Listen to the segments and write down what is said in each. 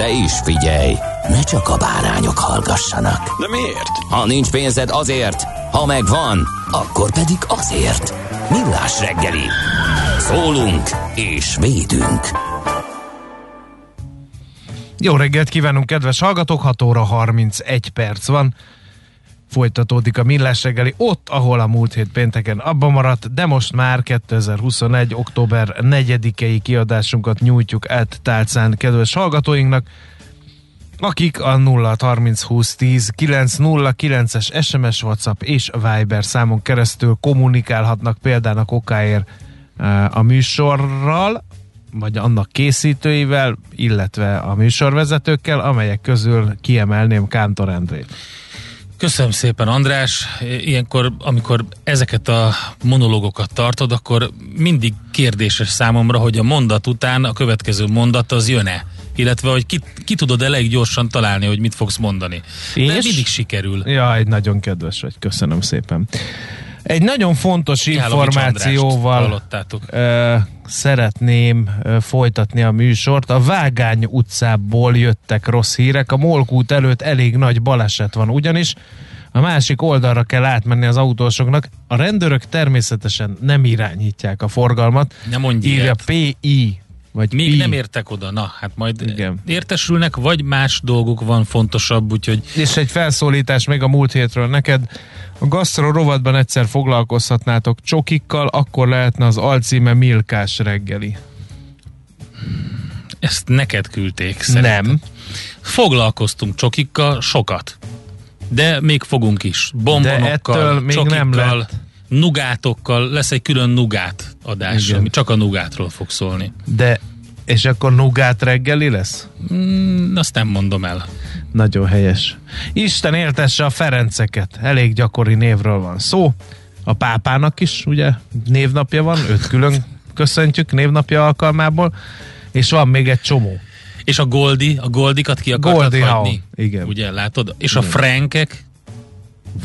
De is figyelj, ne csak a bárányok hallgassanak. De miért? Ha nincs pénzed azért, ha megvan, akkor pedig azért. Millás reggeli. Szólunk és védünk. Jó reggelt kívánunk, kedves hallgatók! 6 óra 31 perc van. Folytatódik a millás reggeli ott, ahol a múlt hét pénteken abba maradt, de most már 2021. október 4-i kiadásunkat nyújtjuk át tálcán kedves hallgatóinknak, akik a 0 30 20 10 909-es SMS, WhatsApp és Viber számon keresztül kommunikálhatnak példának okáért eh, a műsorral, vagy annak készítőivel, illetve a műsorvezetőkkel, amelyek közül kiemelném Kántor Endrét. Köszönöm szépen, András. Ilyenkor, amikor ezeket a monológokat tartod, akkor mindig kérdéses számomra, hogy a mondat után a következő mondat az jön-e? Illetve, hogy ki, ki tudod elég gyorsan találni, hogy mit fogsz mondani. De És? mindig sikerül. Jaj, nagyon kedves vagy, köszönöm szépen. Egy nagyon fontos információval ö, szeretném ö, folytatni a műsort. A Vágány utcából jöttek rossz hírek. A Molkút előtt elég nagy baleset van, ugyanis a másik oldalra kell átmenni az autósoknak. A rendőrök természetesen nem irányítják a forgalmat. Ne mondj Írja ilyet. PI, vagy Még PI. nem értek oda. Na, hát majd Igen. értesülnek, vagy más dolguk van fontosabb, úgyhogy És egy felszólítás még a múlt hétről neked. A gasztro rovatban egyszer foglalkozhatnátok csokikkal, akkor lehetne az alcíme Milkás reggeli. ezt neked küldték szerintem. Nem. Foglalkoztunk csokikkal sokat. De még fogunk is. De Bombonokkal, ettől még nem csokikkal, lett. Nugátokkal. Lesz egy külön nugát adás, Igen. ami csak a nugátról fog szólni. De és akkor nugát reggeli lesz? Mm, azt nem mondom el. Nagyon helyes. Isten éltesse a Ferenceket. Elég gyakori névről van szó. A pápának is, ugye, névnapja van, őt külön köszöntjük névnapja alkalmából, és van még egy csomó. És a Goldi, a Goldikat ki akartad Goldie hagyni? Hawn, igen. Ugye, látod? És a Frankek,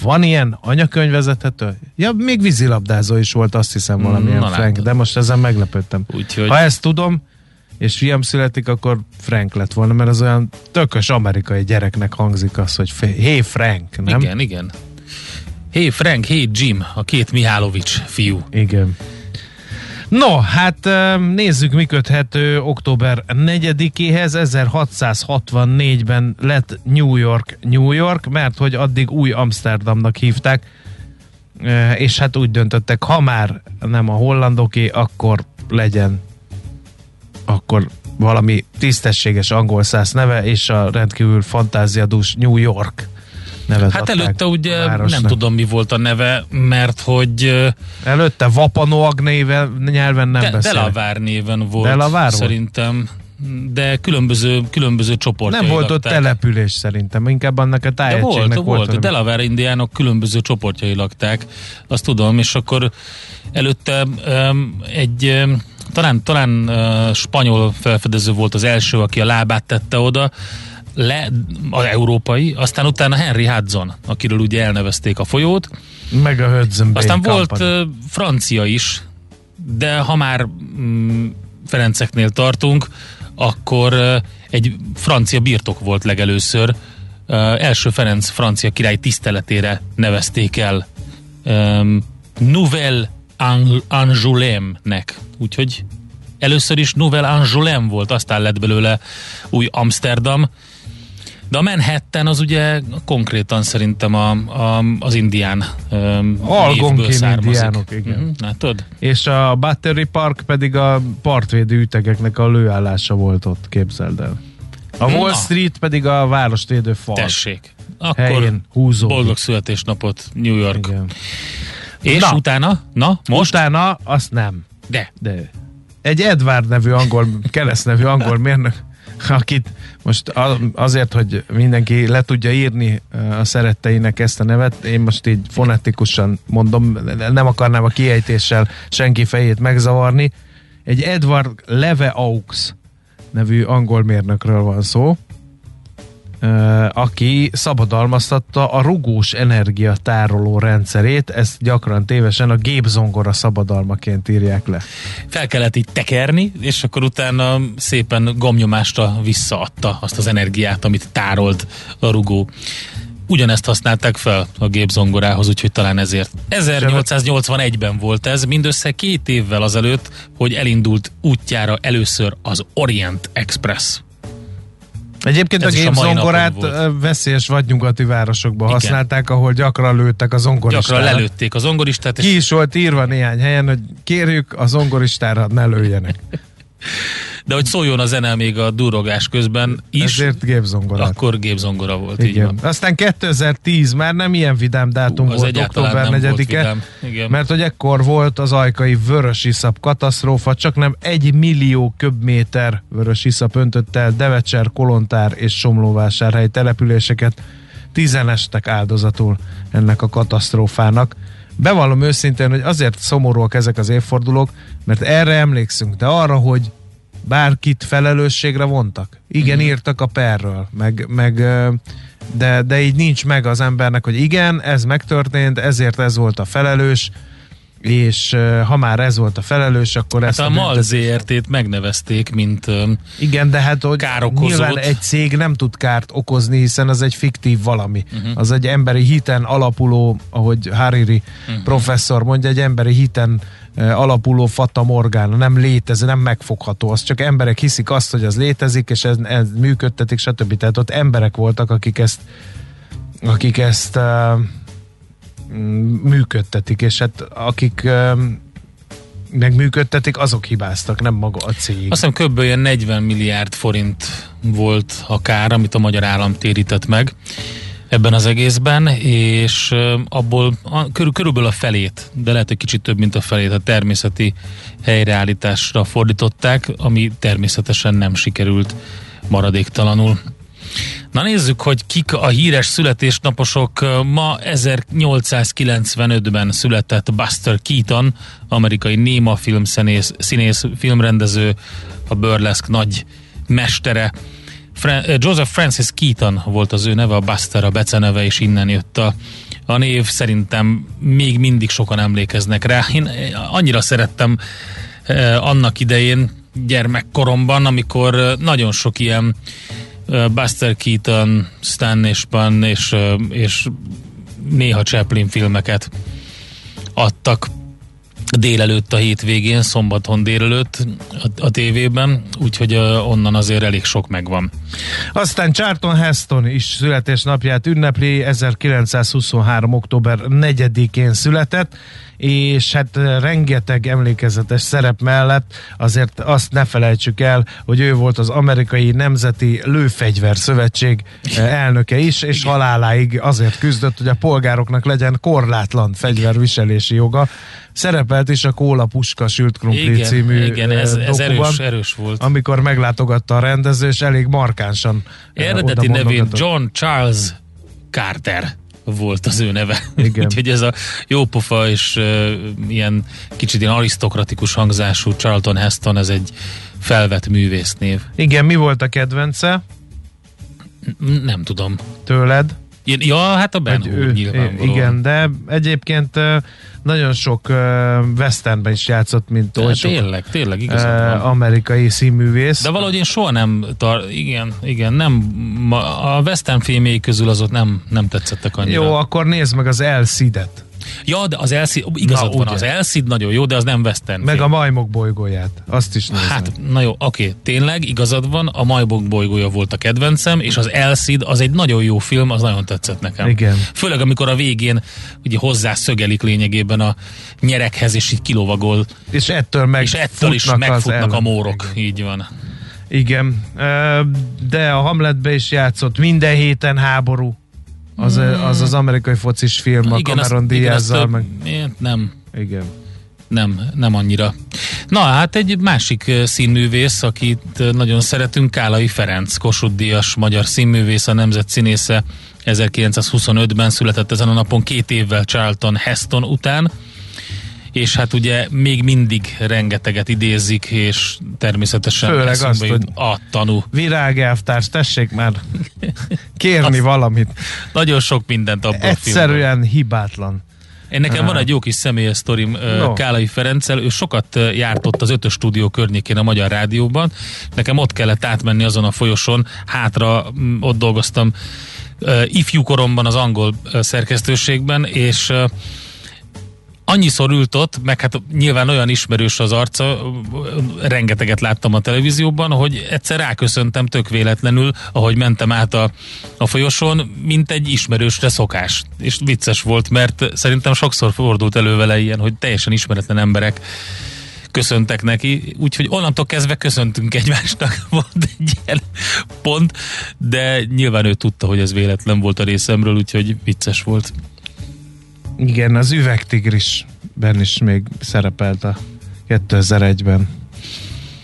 Van ilyen anyakönyvvezethető? Ja, még vízilabdázó is volt, azt hiszem valamilyen Na, Frank, de most ezen meglepődtem. úgyhogy Ha ezt tudom, és fiam születik, akkor Frank lett volna, mert az olyan tökös amerikai gyereknek hangzik az, hogy fe- hey Frank, nem? igen, igen. Hé Frank, hé Jim, a két Mihálovics fiú. Igen. No, hát nézzük, mi köthető október 4-éhez. 1664-ben lett New York New York, mert hogy addig új Amsterdamnak hívták, Ö, és hát úgy döntöttek, ha már nem a hollandoké, akkor legyen akkor valami tisztességes angol száz neve, és a rendkívül fantáziadús New York nevet Hát előtte ugye nem tudom mi volt a neve, mert hogy Előtte Vapanoag néven, nyelven nem De, beszél. Delavár néven volt Delavár szerintem, de különböző, különböző csoportjai Nem volt ott lakták. település szerintem, inkább annak a De tájegységnek volt, volt. volt. A Delaware indiánok különböző csoportjai lakták, azt tudom, és akkor előtte um, egy um, talán, talán uh, spanyol felfedező volt az első, aki a lábát tette oda, le, az európai, aztán utána Henry Hudson, akiről ugye elnevezték a folyót, Meg a Hudson Bay aztán volt Company. francia is, de ha már mm, Ferenceknél tartunk, akkor egy francia birtok volt legelőször. Első Ferenc francia király tiszteletére nevezték el um, Nouvelle Ang- Angoulême-nek. Úgyhogy először is Nouvelle Angoulême volt, aztán lett belőle új Amsterdam. De a Manhattan az ugye konkrétan szerintem a, a, az indián um, Algonkin indiánok, igen. Uh-huh, látod? És a Battery Park pedig a partvédő ütegeknek a lőállása volt ott, képzeld el. A Wall Na. Street pedig a városvédő fal. Tessék. Akkor Helyén húzódik. boldog születésnapot New York. Igen. És Na. utána? Na, most? Utána azt nem. De. De egy Edward nevű angol, Kereszt nevű angol mérnök, akit most azért, hogy mindenki le tudja írni a szeretteinek ezt a nevet, én most így fonetikusan mondom, nem akarnám a kiejtéssel senki fejét megzavarni. Egy Edward Leveaux nevű angol mérnökről van szó, aki szabadalmaztatta a rugós energia tároló rendszerét, ezt gyakran tévesen a gépzongora szabadalmaként írják le. Fel kellett így tekerni, és akkor utána szépen gomnyomásra visszaadta azt az energiát, amit tárolt a rugó. Ugyanezt használták fel a gépzongorához, úgyhogy talán ezért. 1881-ben volt ez, mindössze két évvel azelőtt, hogy elindult útjára először az Orient Express. Egyébként Ez a gépzongorát veszélyes vagy nyugati városokban Igen. használták, ahol gyakran lőttek a zongoristára. Gyakran lelőtték a zongoristát, és Ki is volt írva néhány helyen, hogy kérjük a zongoristára ne lőjenek. De hogy szóljon a zene még a durogás közben is, Ezért gépzongorát. akkor gépzongora volt, így Igen. van. Aztán 2010 már nem ilyen vidám dátum Ú, az volt, október nem volt 4-e, vidám. Igen. mert hogy ekkor volt az ajkai vörösiszap katasztrófa, csak nem egy millió köbméter vörösiszap öntött el Devecser, Kolontár és Somlóvásárhely településeket. Tizen estek áldozatul ennek a katasztrófának. Bevallom őszintén, hogy azért szomorúak ezek az évfordulók, mert erre emlékszünk, de arra, hogy bárkit felelősségre vontak. Igen, Mhm. írtak a perről, meg, meg de, de így nincs meg az embernek, hogy igen, ez megtörtént, ezért ez volt a felelős, és ha már ez volt a felelős, akkor ezt Hát a MAL ZRT-t megnevezték, mint Igen, de hát hogy Károkozót. nyilván egy cég nem tud kárt okozni, hiszen az egy fiktív valami. Uh-huh. Az egy emberi hiten alapuló, ahogy Hariri uh-huh. professzor mondja, egy emberi hiten alapuló fata morgána, nem létező, nem megfogható. Az csak emberek hiszik azt, hogy az létezik, és ez, ez működtetik, stb. Tehát ott emberek voltak, akik ezt akik ezt uh, működtetik, és hát akik uh, megműködtetik, azok hibáztak, nem maga a cég. Azt hiszem kb. ilyen 40 milliárd forint volt a kár, amit a magyar állam térített meg ebben az egészben, és abból a, körül, körülbelül a felét, de lehet egy kicsit több, mint a felét a természeti helyreállításra fordították, ami természetesen nem sikerült maradéktalanul. Na nézzük, hogy kik a híres születésnaposok. Ma 1895-ben született Buster Keaton, amerikai néma filmszínész, színész, filmrendező, a burlesque nagy mestere. Joseph Francis Keaton volt az ő neve, a Buster a beceneve, és innen jött a, a név. Szerintem még mindig sokan emlékeznek rá. Én annyira szerettem annak idején, gyermekkoromban, amikor nagyon sok ilyen eh, Buster Keaton, Stan és Pan és, és néha Chaplin filmeket adtak délelőtt a hétvégén, szombaton délelőtt a, a tévében, úgyhogy uh, onnan azért elég sok megvan. Aztán Charlton Heston is születésnapját ünnepli, 1923. október 4-én született, és hát rengeteg emlékezetes szerep mellett azért azt ne felejtsük el, hogy ő volt az amerikai Nemzeti Lőfegyver Szövetség elnöke is, és haláláig azért küzdött, hogy a polgároknak legyen korlátlan fegyverviselési joga. Szerepelt is a Kóla Puska Sült Krumpli Igen, című igen ez, ez dokuban, erős, erős volt. amikor meglátogatta a rendező, és elég markánsan Eredeti nevén. John Charles Carter volt az ő neve. Igen. Úgyhogy ez a jópofa és uh, ilyen kicsit ilyen arisztokratikus hangzású Charlton Heston, ez egy felvett művésznév. Igen, mi volt a kedvence Nem tudom. tőled? Ja, hát a Ben Hur nyilvánvalóan. Igen, de egyébként nagyon sok westernben is játszott, mint oly sok tényleg, tényleg igazad van. amerikai színművész. De valahogy én soha nem, tar- igen, igen, nem, a western filmjei közül azok nem, nem tetszettek annyira. Jó, akkor nézd meg az El Cid-et. Ja, de az Elszid, igazad Na, van, ugye. az Elszid nagyon jó, de az nem western Meg film. a majmok bolygóját. Azt is nézem. Hát, na jó, oké, tényleg igazad van, a Majbok bolygója volt a kedvencem, és az Elszid az egy nagyon jó film, az nagyon tetszett nekem. Igen. Főleg, amikor a végén ugye hozzá szögelik lényegében a nyerekhez, és így kilovagol, és ettől meg és ettől is megfutnak a mórok. Így van. Igen, de a Hamletbe is játszott minden héten háború. Az az, az amerikai focis film, a Cameron Diazzal, meg... Nem, Igen. nem, nem annyira. Na hát egy másik színművész, akit nagyon szeretünk, Kálai Ferenc, Kossuth Díjas magyar színművész, a nemzet színésze 1925-ben született ezen a napon két évvel Charlton Heston után, és hát ugye még mindig rengeteget idézik, és természetesen Főleg azt, hogy- a tanú. Virágelvtárs, tessék már kérni valamit. Nagyon sok mindent abból. Egyszerűen hibátlan. Én nekem van egy jó kis személyes sztorim No. Kálai Ferenccel, ő sokat ö, járt ott az ötös stúdió környékén a Magyar Rádióban, nekem ott kellett átmenni azon a folyoson, hátra mm, ott dolgoztam ifjú koromban az angol szerkesztőségben, és annyiszor ült ott, meg hát nyilván olyan ismerős az arca, rengeteget láttam a televízióban, hogy egyszer ráköszöntem tök véletlenül, ahogy mentem át a, a folyosón, mint egy ismerősre szokás. És vicces volt, mert szerintem sokszor fordult elő vele ilyen, hogy teljesen ismeretlen emberek köszöntek neki, úgyhogy onnantól kezdve köszöntünk egymásnak, volt egy ilyen pont, de nyilván ő tudta, hogy ez véletlen volt a részemről, úgyhogy vicces volt. Igen, az üvegtigrisben is még szerepelt a 2001-ben.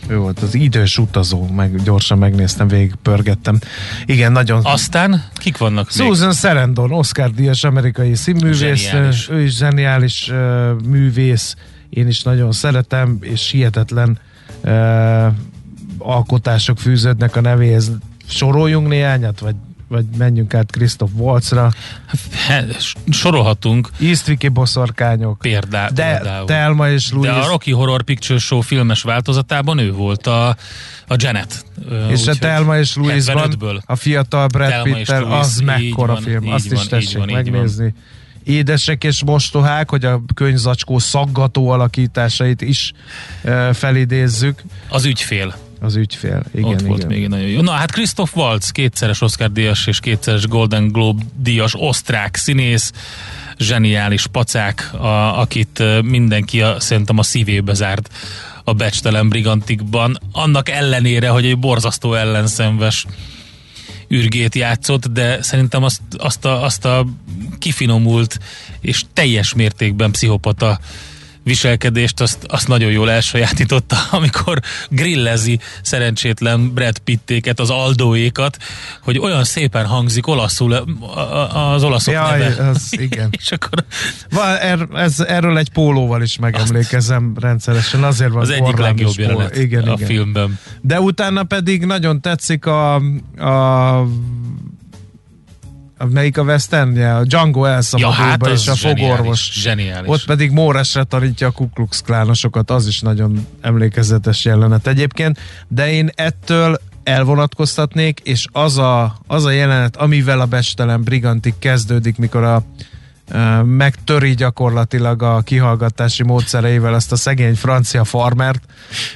Ő volt az idős utazó, meg gyorsan megnéztem, végig pörgettem. Igen, nagyon... Aztán kik vannak még? Susan Sarandon, Oscar díjas amerikai színművész, Zseniális. ő is zseniális uh, művész, én is nagyon szeretem, és hihetetlen uh, alkotások fűződnek a nevéhez. Soroljunk néhányat, vagy, vagy menjünk át Christoph Waltzra. Sorolhatunk Eastwicki boszorkányok, példá, de például. Telma és Louis, De a Rocky Horror Picture Show filmes változatában ő volt a, a Janet. És a Telma és Louisban 75-ből. a fiatal Brad Louise, az mekkora van, film, azt van, is tessék van, megnézni. Édesek és mostohák, hogy a könyvzacskó szaggató alakításait is felidézzük. Az ügyfél. Az ügyfél. Igen, Ott igen. volt még egy nagyon jó. Na hát Christoph Waltz, kétszeres Oscar díjas és kétszeres Golden Globe díjas osztrák színész, zseniális pacák, a, akit mindenki a, szerintem a szívébe zárt a becstelen brigantikban, annak ellenére, hogy egy borzasztó ellenszenves űrgét játszott, de szerintem azt, azt, a, azt a kifinomult és teljes mértékben pszichopata viselkedést, azt, azt nagyon jól elsajátította, amikor grillezi szerencsétlen Brad Pittéket, az Aldóékat, hogy olyan szépen hangzik olaszul az olaszok Jaj, neve. az igen. És akkor Van, er, ez, erről egy pólóval is megemlékezem rendszeresen, azért van az egyik legjobb jelenet igen, a igen. filmben. De utána pedig nagyon tetszik a, a melyik a West Endje? A Django elszabadulba Ja, hát és a zseniális, fogorvos. zseniális. Ott pedig Móresre tanítja a Ku Klux klánosokat, az is nagyon emlékezetes jelenet egyébként, de én ettől elvonatkoztatnék, és az a, az a jelenet, amivel a bestelen brigantik kezdődik, mikor a megtöri gyakorlatilag a kihallgatási módszereivel azt a szegény francia farmert,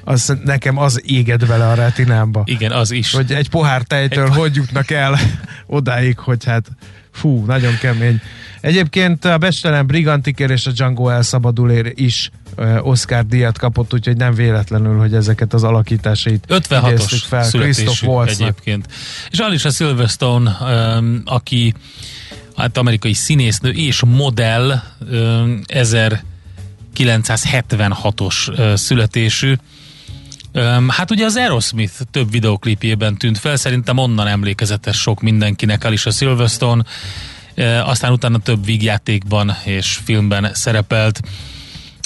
az nekem az éged bele a retinámba. Igen, az is. Hogy egy pohár tejtől hogy jutnak el odáig, hogy hát fú, nagyon kemény. Egyébként a Bestelen Brigantiker és a Django elszabadulért is Oscar díjat kapott, úgyhogy nem véletlenül, hogy ezeket az alakításait 56-os idéztük fel Christoph születésű Waltznak. egyébként. És Alicia Silverstone, aki hát amerikai színésznő és modell, um, 1976-os uh, születésű. Hát ugye az Aerosmith több videoklipjében tűnt fel, szerintem onnan emlékezetes sok mindenkinek Alicia Silverstone, aztán utána több vígjátékban és filmben szerepelt,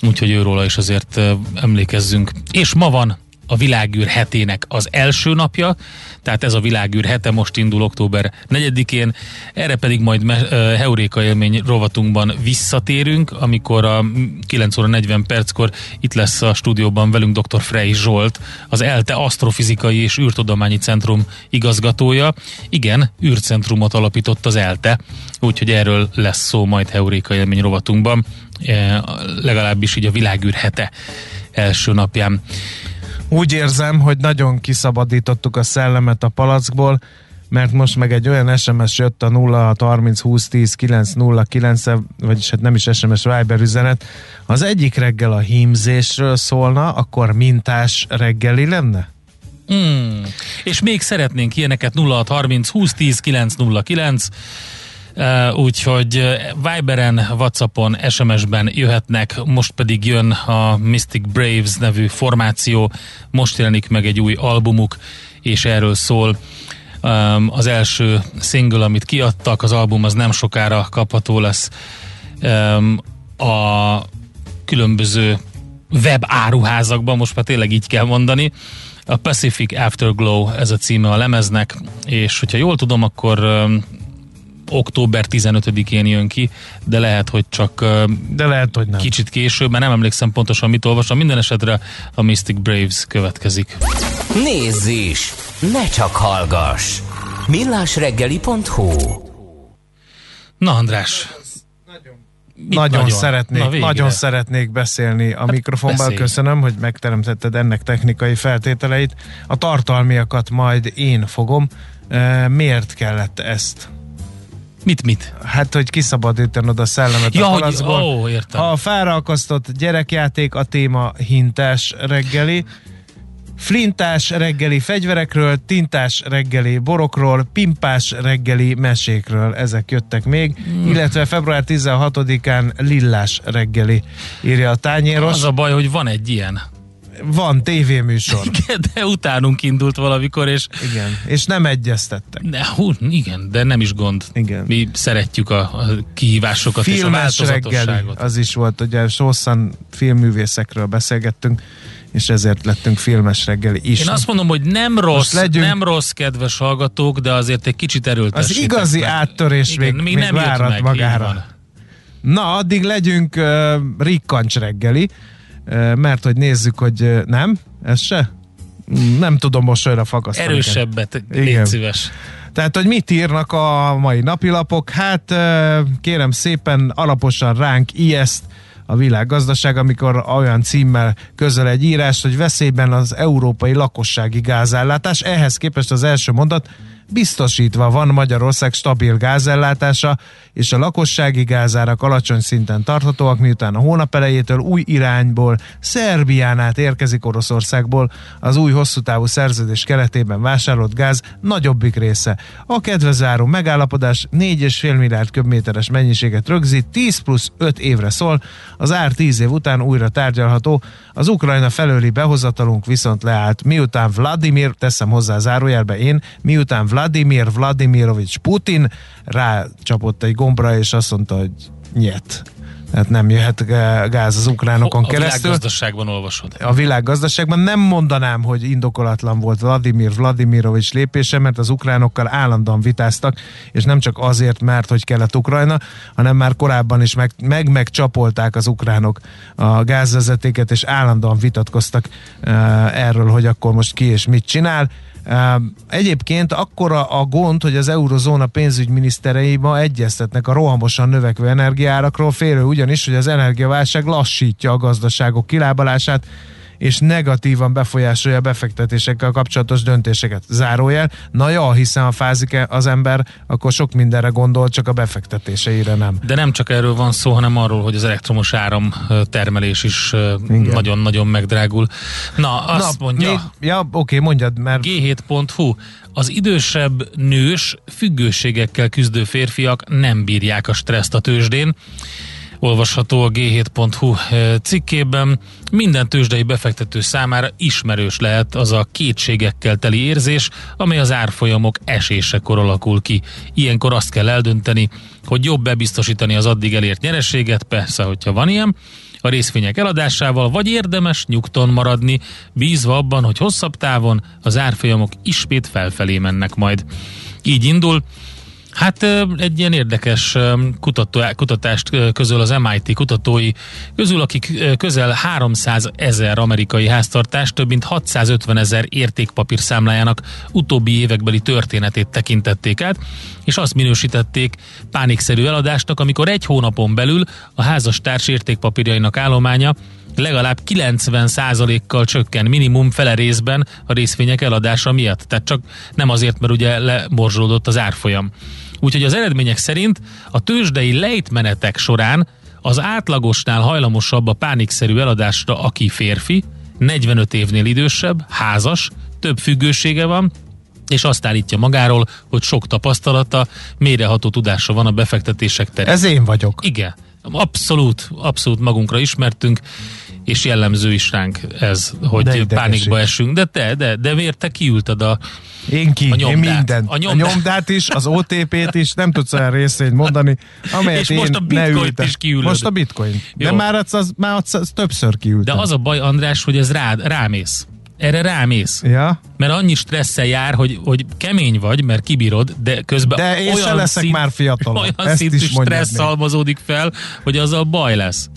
úgyhogy őróla is azért emlékezzünk. És ma van a világűr hetének az első napja, tehát ez a világűr hete most indul október 4-én, erre pedig majd Heuréka élmény rovatunkban visszatérünk, amikor a 9 óra 40 perckor itt lesz a stúdióban velünk dr. Frey Zsolt, az ELTE Asztrofizikai és űrtudományi centrum igazgatója. Igen, űrcentrumot alapított az ELTE, úgyhogy erről lesz szó majd Heuréka élmény rovatunkban, e, legalábbis így a világűr hete első napján. Úgy érzem, hogy nagyon kiszabadítottuk a szellemet a palackból, mert most meg egy olyan SMS jött a 0 30 20 10 9 0 9 vagyis hát nem is SMS Viber üzenet, az egyik reggel a hímzésről szólna, akkor mintás reggeli lenne? Hmm. És még szeretnénk ilyeneket 0 30 20 10 9 0 9 Uh, úgyhogy Viberen, Whatsappon, SMS-ben jöhetnek, most pedig jön a Mystic Braves nevű formáció, most jelenik meg egy új albumuk, és erről szól az első single, amit kiadtak, az album az nem sokára kapható lesz a különböző web áruházakban, most már tényleg így kell mondani. A Pacific Afterglow ez a címe a lemeznek, és hogyha jól tudom, akkor október 15-én jön ki, de lehet, hogy csak de lehet, hogy nem. kicsit később, mert nem emlékszem pontosan, mit olvasom. Minden esetre a Mystic Braves következik. Nézz is! Ne csak hallgass! millásreggeli.hu Na András, Mit nagyon, nagyon szeretnék, Na, nagyon szeretnék beszélni a hát mikrofonban. Beszélj. Köszönöm, hogy megteremtetted ennek technikai feltételeit. A tartalmiakat majd én fogom. Miért kellett ezt Mit, mit? Hát, hogy kiszabadítanod a szellemet ja, a palacból. Ó, értem. A felrakasztott gyerekjáték a téma hintás reggeli, flintás reggeli fegyverekről, tintás reggeli borokról, pimpás reggeli mesékről, ezek jöttek még, mm. illetve február 16-án lillás reggeli írja a tányéros. Az a baj, hogy van egy ilyen van tévéműsor. Igen, de utánunk indult valamikor, és... Igen, és nem egyeztettek. De, hú, igen, de nem is gond. Igen. Mi szeretjük a, a kihívásokat Filmes és a reggeli, az is volt, ugye hosszan filmművészekről beszélgettünk, és ezért lettünk filmes reggeli is. Én azt mondom, hogy nem rossz, legyünk, nem rossz, kedves hallgatók, de azért egy kicsit erőltessétek. Az igazi meg. áttörés igen, még, még, még nem várat meg, magára. Na, addig legyünk uh, rikkancs reggeli mert hogy nézzük, hogy nem, ez se? Nem tudom mosolyra fakasztani. Erősebbet, légy szíves. Tehát, hogy mit írnak a mai napilapok? Hát kérem szépen alaposan ránk ijeszt a világgazdaság, amikor olyan címmel közöl egy írás, hogy veszélyben az európai lakossági gázállátás. Ehhez képest az első mondat biztosítva van Magyarország stabil gázellátása, és a lakossági gázárak alacsony szinten tarthatóak, miután a hónap elejétől új irányból, Szerbián át érkezik Oroszországból. Az új hosszú távú szerződés keretében vásárolt gáz nagyobbik része. A kedvezáró megállapodás 4,5 milliárd köbméteres mennyiséget rögzít, 10 plusz 5 évre szól, az ár 10 év után újra tárgyalható, az Ukrajna felőli behozatalunk viszont leállt, miután Vladimir, teszem hozzá zárójelbe én, miután Vladimir Vladimirovics Putin rácsapott egy gombra, és azt mondta, hogy nyet. Tehát nem jöhet gáz az ukránokon a keresztül. A világgazdaságban olvasod. A világgazdaságban nem mondanám, hogy indokolatlan volt Vladimir Vladimirovics lépése, mert az ukránokkal állandóan vitáztak, és nem csak azért, mert hogy kellett Ukrajna, hanem már korábban is meg, meg megcsapolták az ukránok a gázvezetéket, és állandóan vitatkoztak uh, erről, hogy akkor most ki és mit csinál Egyébként akkora a gond, hogy az eurozóna pénzügyminiszterei ma egyeztetnek a rohamosan növekvő energiárakról, félő ugyanis, hogy az energiaválság lassítja a gazdaságok kilábalását, és negatívan befolyásolja a befektetésekkel kapcsolatos döntéseket. Zárójel, na ja, hiszen ha fázik az ember, akkor sok mindenre gondol, csak a befektetéseire nem. De nem csak erről van szó, hanem arról, hogy az elektromos áram termelés is nagyon-nagyon megdrágul. Na, azt Na, mondja... Még, ja, oké, mondjad, mert... G7.hu az idősebb nős függőségekkel küzdő férfiak nem bírják a stresszt a tőzsdén olvasható a g7.hu eh, cikkében. Minden tőzsdei befektető számára ismerős lehet az a kétségekkel teli érzés, amely az árfolyamok esésekor alakul ki. Ilyenkor azt kell eldönteni, hogy jobb bebiztosítani az addig elért nyereséget, persze, hogyha van ilyen, a részvények eladásával, vagy érdemes nyugton maradni, bízva abban, hogy hosszabb távon az árfolyamok ismét felfelé mennek majd. Így indul. Hát egy ilyen érdekes kutató, kutatást közöl az MIT kutatói közül, akik közel 300 ezer amerikai háztartást, több mint 650 ezer értékpapír számlájának utóbbi évekbeli történetét tekintették át, és azt minősítették pánikszerű eladásnak, amikor egy hónapon belül a házastárs értékpapírjainak állománya legalább 90%-kal csökken minimum fele részben a részvények eladása miatt. Tehát csak nem azért, mert ugye lemorzsolódott az árfolyam. Úgyhogy az eredmények szerint a tőzsdei lejtmenetek során az átlagosnál hajlamosabb a pánikszerű eladásra, aki férfi, 45 évnél idősebb, házas, több függősége van, és azt állítja magáról, hogy sok tapasztalata, mélyreható tudása van a befektetések terén. Ez én vagyok. Igen, abszolút, abszolút magunkra ismertünk, és jellemző is ránk ez, hogy pánikba esünk. De te, de, de miért te kiülted a Én ki, a nyomdát, én minden. A nyomdát. a nyomdát is, az OTP-t is, nem tudsz olyan részét mondani, amelyet és most a bitcoin is kiülöd. Most a bitcoin. De már az, az, már az, az többször kiült. De az a baj, András, hogy ez rád, rámész erre rámész. Ja. Mert annyi stresszel jár, hogy, hogy kemény vagy, mert kibírod, de közben de én olyan leszek szint, már fiatal. Olyan Ezt szintű stressz halmozódik fel, hogy azzal baj lesz.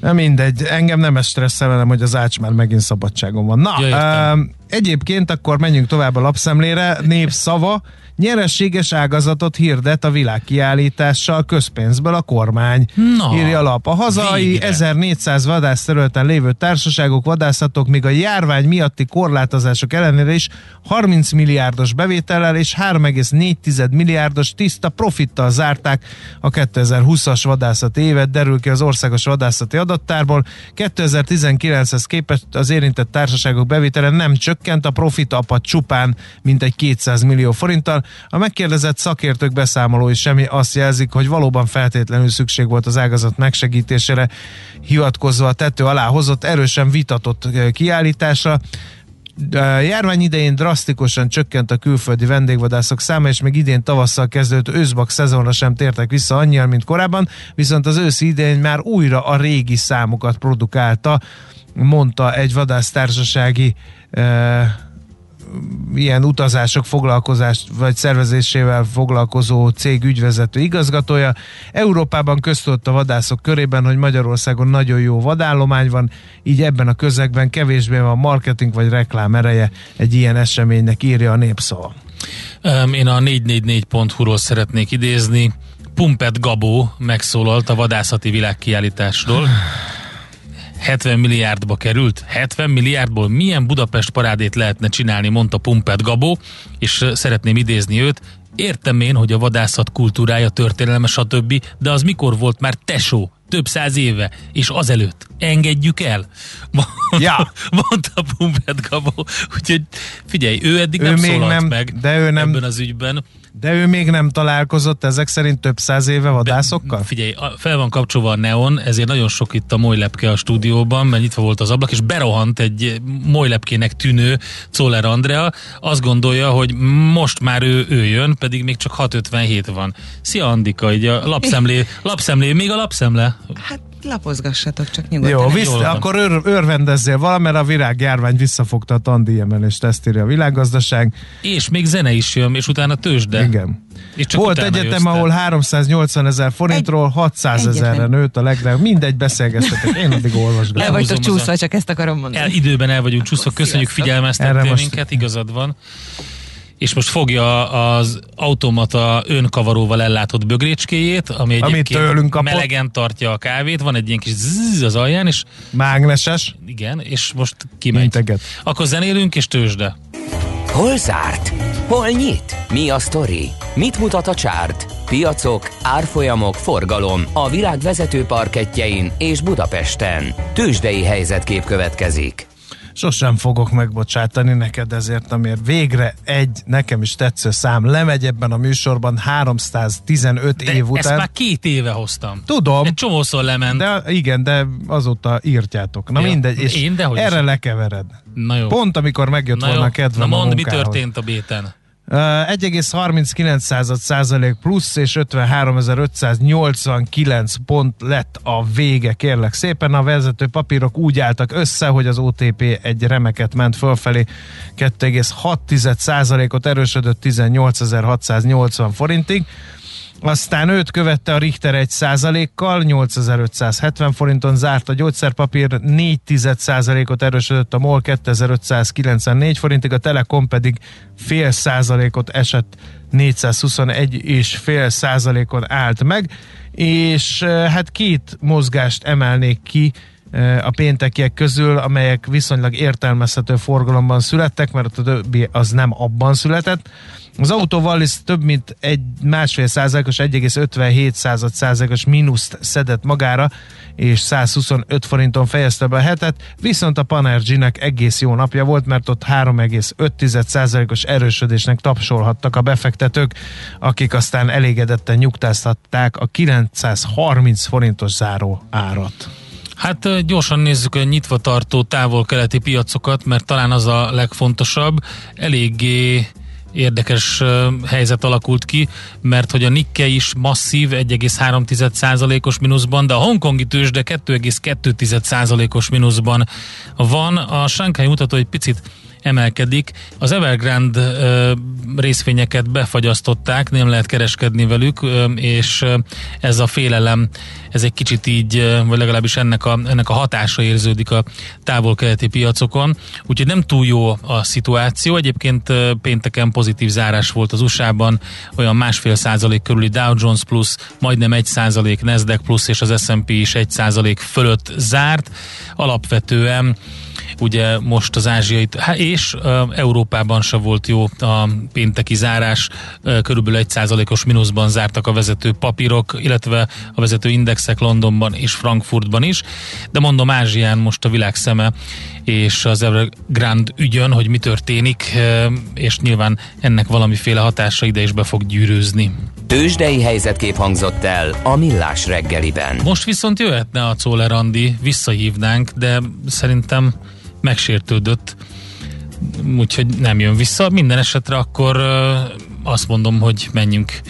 Na mindegy, engem nem ez stresszelem, hogy az ács már megint szabadságon van. Na, ja, uh, egyébként akkor menjünk tovább a lapszemlére. Népszava Nyerességes ágazatot hirdet a világkiállítással közpénzből a kormány. Na, írja a lap. A hazai végre. 1400 vadászterületen lévő társaságok, vadászatok még a járvány miatti korlátozások ellenére is 30 milliárdos bevétellel és 3,4 milliárdos tiszta profittal zárták a 2020-as vadászati évet, derül ki az országos vadászati adattárból. 2019-hez képest az érintett társaságok bevétele nem csökkent, a profit apad csupán mintegy 200 millió forinttal, a megkérdezett szakértők beszámolói semmi azt jelzik, hogy valóban feltétlenül szükség volt az ágazat megsegítésére, hivatkozva a tető alá hozott erősen vitatott kiállításra. Járvány idején drasztikusan csökkent a külföldi vendégvadászok száma, és még idén tavasszal kezdődött őszbak szezonra sem tértek vissza annyian, mint korábban, viszont az őszi idején már újra a régi számokat produkálta, mondta egy vadásztársasági ilyen utazások foglalkozást vagy szervezésével foglalkozó cég ügyvezető igazgatója. Európában köztudott a vadászok körében, hogy Magyarországon nagyon jó vadállomány van, így ebben a közegben kevésbé van marketing vagy reklám ereje egy ilyen eseménynek írja a népszava. Én a 444.hu-ról szeretnék idézni. Pumpet Gabó megszólalt a vadászati világkiállításról. 70 milliárdba került. 70 milliárdból milyen Budapest parádét lehetne csinálni, mondta Pumpet Gabó, és szeretném idézni őt. Értem én, hogy a vadászat kultúrája, történelme, stb., de az mikor volt már tesó? több száz éve, és azelőtt. Engedjük el. Ja. Mondta Pumpet Gabó. Úgyhogy figyelj, ő eddig ő nem még szólalt nem, meg de ő nem, ebben az ügyben. De ő még nem találkozott ezek szerint több száz éve vadászokkal? De, figyelj, fel van kapcsolva a neon, ezért nagyon sok itt a molylepke a stúdióban, mert nyitva volt az ablak, és berohant egy molylepkének tűnő Czoller Andrea. Azt gondolja, hogy most már ő, ő jön, pedig még csak 6.57 van. Szia Andika, így a lapszemlé, lapszemlé, még a lapszemle? Hát lapozgassatok csak nyugodtan. Jó, visz, akkor ör, örvendezzél valamire, a virágjárvány visszafogta a tandi emelést, ezt írja a világgazdaság. És még zene is jön, és utána tőzsde. Igen. És csak Volt egyetem, ahol 380 ezer forintról 600 ezerre nőtt a legnagyobb. Mindegy, beszélgettetek. Én addig olvasgatom. El vagytok csúszva, csak ezt akarom mondani. El, időben el vagyunk csúszva. Köszönjük figyelmeztettél minket, igazad van és most fogja az automata önkavaróval ellátott bögrécskéjét, ami egyébként melegen tartja a kávét, van egy ilyen kis zzz az alján, és mágneses. Igen, és most kimegy. Integet. Akkor zenélünk, és tőzsde. Hol zárt? Hol nyit? Mi a sztori? Mit mutat a csárt? Piacok, árfolyamok, forgalom a világ vezető parketjein és Budapesten. Tőzsdei helyzetkép következik sosem fogok megbocsátani neked ezért, amiért végre egy nekem is tetsző szám lemegy ebben a műsorban 315 de év után. ezt már két éve hoztam. Tudom. Egy csomószor lement. De igen, de azóta írtjátok. Na ja, mindegy, és én, erre is. lekevered. Na jó. Pont amikor megjött Na volna jó. kedvem Na mondd, mi történt a béten? Ö, 1,39 százalék plusz és 53.589 pont lett a vége, kérlek szépen. A vezető papírok úgy álltak össze, hogy az OTP egy remeket ment fölfelé, 2,6 százalékot erősödött 18.680 forintig. Aztán őt követte a Richter 1 százalékkal, 8570 forinton zárt a gyógyszerpapír, 4 százalékot erősödött a MOL 2594 forintig, a Telekom pedig fél százalékot esett 421 és fél százalékon állt meg, és eh, hát két mozgást emelnék ki a péntekiek közül, amelyek viszonylag értelmezhető forgalomban születtek, mert a többi az nem abban született. Az autóval is több mint egy másfél százalékos, 1,57 század százalékos mínuszt szedett magára, és 125 forinton fejezte be a hetet, viszont a Panergy-nek egész jó napja volt, mert ott 3,5 százalékos erősödésnek tapsolhattak a befektetők, akik aztán elégedetten nyugtáztatták a 930 forintos záró árat. Hát gyorsan nézzük a nyitva tartó távol-keleti piacokat, mert talán az a legfontosabb. Eléggé érdekes helyzet alakult ki, mert hogy a Nikkei is masszív 1,3%-os mínuszban, de a hongkongi tőzsde 2,2%-os mínuszban van. A Shanghai mutató egy picit emelkedik. Az Evergrande ö, részvényeket befagyasztották, nem lehet kereskedni velük, ö, és ez a félelem, ez egy kicsit így, vagy legalábbis ennek a, ennek a hatása érződik a távol-keleti piacokon. Úgyhogy nem túl jó a szituáció. Egyébként pénteken pozitív zárás volt az USA-ban, olyan másfél százalék körüli Dow Jones plusz, majdnem egy százalék Nasdaq plusz, és az S&P is egy százalék fölött zárt. Alapvetően ugye most az ázsiai, hát és Európában se volt jó a pénteki zárás, körülbelül egy százalékos mínuszban zártak a vezető papírok, illetve a vezető indexek Londonban és Frankfurtban is, de mondom Ázsián most a világ szeme és az Evergrande ügyön, hogy mi történik, és nyilván ennek valamiféle hatása ide is be fog gyűrűzni. Tőzsdei helyzetkép hangzott el a Millás reggeliben. Most viszont jöhetne a Czoller Andi, visszahívnánk, de szerintem megsértődött, úgyhogy nem jön vissza. Minden esetre akkor azt mondom, hogy menjünk.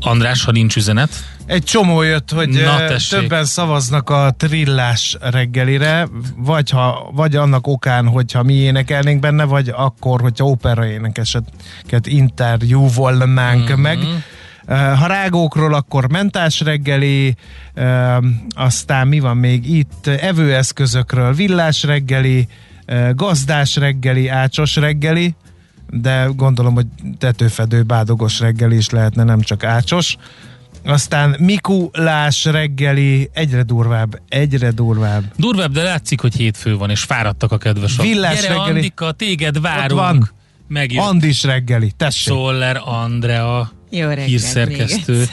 András, ha nincs üzenet. Egy csomó jött, hogy Na, tessék. többen szavaznak a trillás reggelire, vagy, ha, vagy annak okán, hogyha mi énekelnénk benne, vagy akkor, hogyha opera énekeseket interjúvolnánk Mhm. mm-hmm. meg. Ha rágókról, akkor mentás reggeli, aztán mi van még itt, evőeszközökről villás reggeli, gazdás reggeli, ácsos reggeli, de gondolom, hogy tetőfedő bádogos reggeli is lehetne, nem csak ácsos. Aztán Mikulás reggeli, egyre durvább, egyre durvább. Durvább, de látszik, hogy hétfő van, és fáradtak a kedvesek. Villás Gyere, reggeli. Andika, téged várunk. van. Megjött Andis reggeli, tessék. Szoller Andrea, Jó reggelt hírszerkesztő.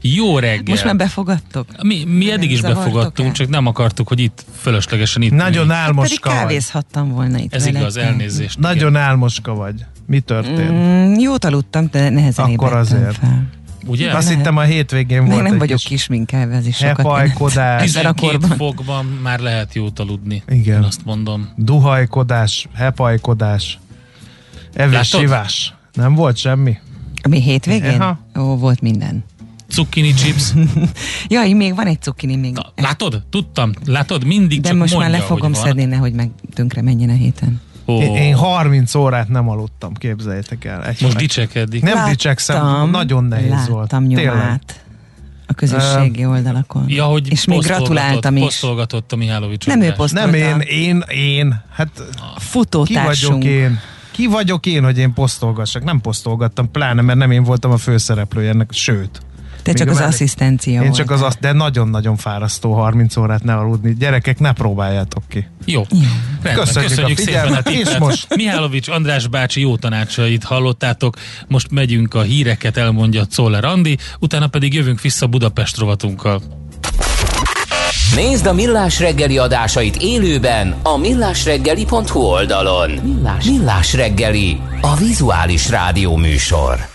Jó reggel. Most már befogadtok? mi, mi eddig is befogadtunk, csak nem akartuk, hogy itt fölöslegesen itt Nagyon. Pedig álmoska vagy. kávézhattam volna itt Ez igaz, elnézést. Nagyon álmoska vagy. Mi történt? Mm, jót aludtam, de nehezen Akkor ébredtem azért. fel. Ugye? Azt lehet. hittem a hétvégén volt nem egy vagyok kis kisminkelve, ez is sokat hepajkodás, Ebben a 12 korban. fokban már lehet jót aludni. Igen. Én azt mondom. duhajkodás, hepajkodás, Látod? evés-sivás. Nem volt semmi? Mi hétvégén? Aha. Ó, volt minden. Cukkini chips. Jaj, még van egy cukini még. Na, látod? Tudtam. Látod? Mindig De csak most mondja, már le fogom szedni, nehogy meg tönkre menjen a héten. Ó, Én, én 30 órát nem aludtam, képzeljétek el. Egy most fele. dicsekedik. Nem dicsekszem, nagyon nehéz láttam volt. nyomát a közösségi oldalakon. Ja, hogy és még gratuláltam is. Posztolgatott a Mihálovics Nem ő posztolta. Nem én, én, én. Hát ki Futótársunk. vagyok én? Ki vagyok én, hogy én posztolgassak? Nem posztolgattam, pláne, mert nem én voltam a főszereplője ennek, sőt. Te csak Még az mellé- asszisztencia Én csak az azt, de nagyon-nagyon fárasztó 30 órát ne aludni. Gyerekek, ne próbáljátok ki. Jó. Rendben, Köszönjük köszönjük a szépen a figyelmet, és tippet. most- Mihálovics András bácsi jó tanácsait hallottátok. Most megyünk a híreket, elmondja Czoller Andi, utána pedig jövünk vissza Budapest rovatunkkal. Nézd a Millás reggeli adásait élőben a millásreggeli.hu oldalon. Millás, Millás reggeli, a vizuális rádió műsor.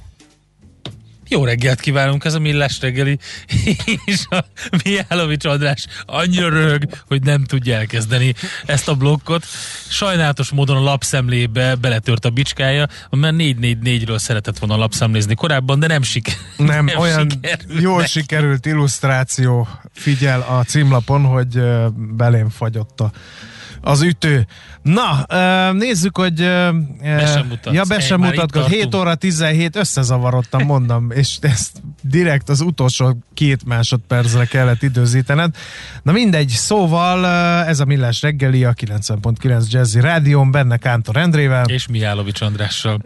Jó reggelt kívánunk, ez a Millás reggeli, és a Mihálovics András annyira rög, hogy nem tudja elkezdeni ezt a blokkot. Sajnálatos módon a lapszemlébe beletört a bicskája, mert 444-ről szeretett volna lapszemlézni korábban, de nem, siker, nem, nem olyan sikerült jól sikerült illusztráció figyel a címlapon, hogy belém fagyott a az ütő. Na, nézzük, hogy... Be sem mutatsz. Ja, be sem mutatkoz. 7 óra 17, összezavarodtam, mondom, és ezt direkt az utolsó két másodpercre kellett időzítened. Na mindegy, szóval ez a Millás reggeli, a 90.9 Jazzy Rádión, benne Kántor Endrével. És Mihálovics Andrással.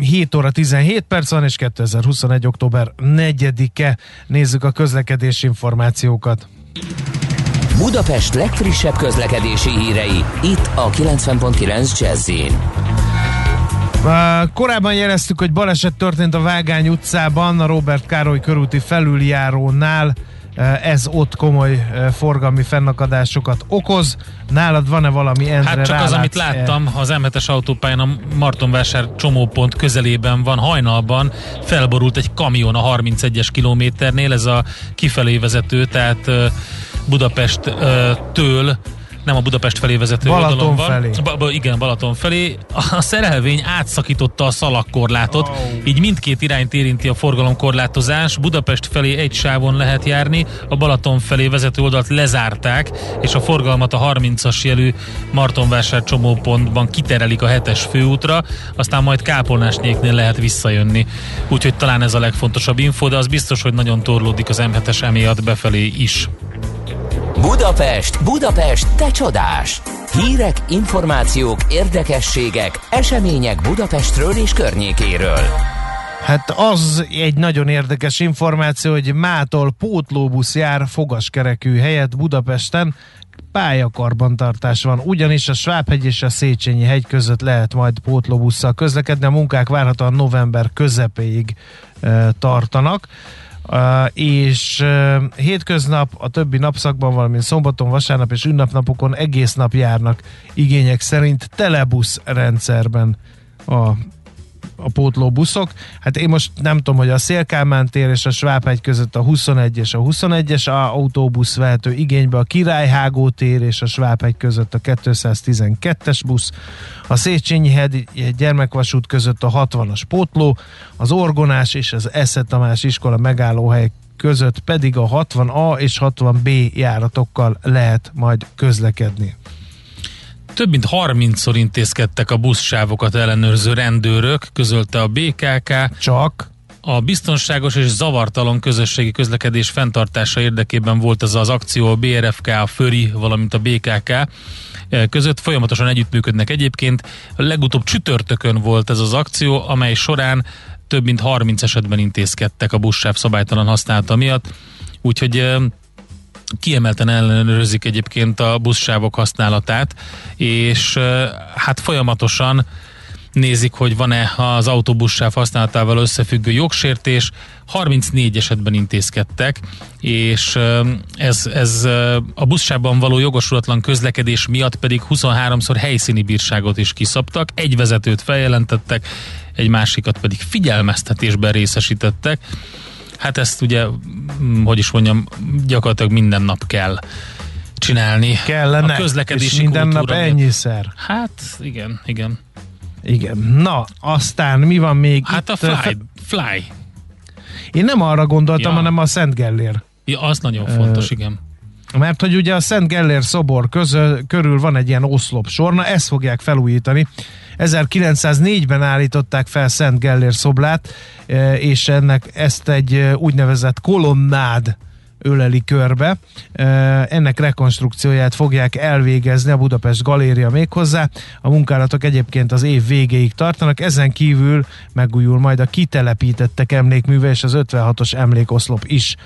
7 óra 17 perc van, és 2021. október 4-e. Nézzük a közlekedési információkat. Budapest legfrissebb közlekedési hírei, itt a 90.9 jazz Korábban jeleztük, hogy baleset történt a Vágány utcában, a Robert Károly körúti felüljárónál. Ez ott komoly forgalmi fennakadásokat okoz. Nálad van-e valami Endre Hát csak az, amit láttam, az M7-es autópályán a Martonvásár csomópont közelében van, hajnalban felborult egy kamion a 31-es kilométernél, ez a kifelé vezető, tehát Budapest-től nem a Budapest felé vezető Balaton oldalon van. felé. Ba, ba, igen, Balaton felé. A szerelvény átszakította a szalagkorlátot, oh. így mindkét irányt érinti a forgalomkorlátozás. Budapest felé egy sávon lehet járni, a Balaton felé vezető oldalt lezárták, és a forgalmat a 30-as jelű Martonvásár csomópontban kiterelik a 7-es főútra, aztán majd Kápolnásnyéknél lehet visszajönni. Úgyhogy talán ez a legfontosabb info, de az biztos, hogy nagyon torlódik az M7-es emiatt befelé is. Budapest, Budapest, te csodás! Hírek, információk, érdekességek, események Budapestről és környékéről. Hát az egy nagyon érdekes információ, hogy mától pótlóbusz jár fogaskerekű helyett Budapesten, pályakarbantartás van, ugyanis a Svábhegy és a Széchenyi hegy között lehet majd pótlóbusszal közlekedni, a munkák várhatóan november közepéig e, tartanak. Uh, és uh, hétköznap, a többi napszakban, valamint szombaton, vasárnap és ünnepnapokon egész nap járnak igények szerint telebusz rendszerben a a pótló buszok. Hát én most nem tudom, hogy a Szélkámán tér és a Svábhegy között a 21 és a 21-es autóbusz vehető igénybe, a Királyhágó tér és a Svábhegy között a 212-es busz, a Széchenyi hegy gyermekvasút között a 60-as pótló, az Orgonás és az Esze Tamás iskola megállóhely között pedig a 60A és 60B járatokkal lehet majd közlekedni. Több mint 30-szor intézkedtek a buszsávokat ellenőrző rendőrök, közölte a BKK. Csak a biztonságos és zavartalan közösségi közlekedés fenntartása érdekében volt ez az akció a BRFK, a FÖRI, valamint a BKK között folyamatosan együttműködnek egyébként. A legutóbb csütörtökön volt ez az akció, amely során több mint 30 esetben intézkedtek a buszsáv szabálytalan használata miatt. Úgyhogy kiemelten ellenőrzik egyébként a buszsávok használatát, és hát folyamatosan nézik, hogy van-e az autóbuszsáv használatával összefüggő jogsértés. 34 esetben intézkedtek, és ez, ez a buszsában való jogosulatlan közlekedés miatt pedig 23-szor helyszíni bírságot is kiszabtak, egy vezetőt feljelentettek, egy másikat pedig figyelmeztetésben részesítettek. Hát ezt ugye, mm, hogy is mondjam, gyakorlatilag minden nap kell csinálni. Kellene, a közlekedési és minden nap ennyiszer. Hát igen, igen. Igen. Na, aztán mi van még Hát itt? a Fly, Fly. Én nem arra gondoltam, ja. hanem a Szent Gellér. Ja, az nagyon fontos, uh, igen. mert hogy ugye a Szent Gellér szobor közö, körül van egy ilyen oszlop sorna, ezt fogják felújítani. 1904-ben állították fel Szent Gellér szoblát, és ennek ezt egy úgynevezett kolonnád öleli körbe. Ennek rekonstrukcióját fogják elvégezni a Budapest Galéria méghozzá. A munkálatok egyébként az év végéig tartanak, ezen kívül megújul majd a kitelepítettek emlékműve és az 56-os emlékoszlop is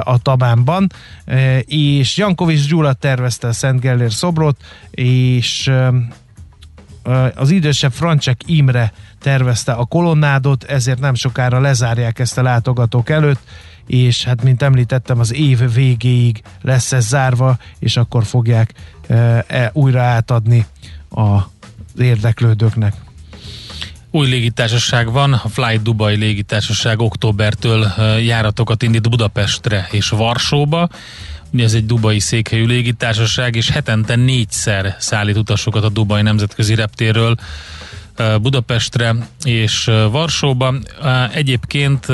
a Tabánban. És Jankovics Gyula tervezte a Szent Gellér szobrot, és az idősebb Francsek Imre tervezte a kolonnádot, ezért nem sokára lezárják ezt a látogatók előtt, és hát mint említettem, az év végéig lesz ez zárva, és akkor fogják e, újra átadni az érdeklődőknek. Új légitársaság van, a Flight Dubai légitársaság októbertől járatokat indít Budapestre és Varsóba. Ez egy dubai székhelyű légitársaság, és hetente négyszer szállít utasokat a Dubai nemzetközi reptérről Budapestre és Varsóba. Egyébként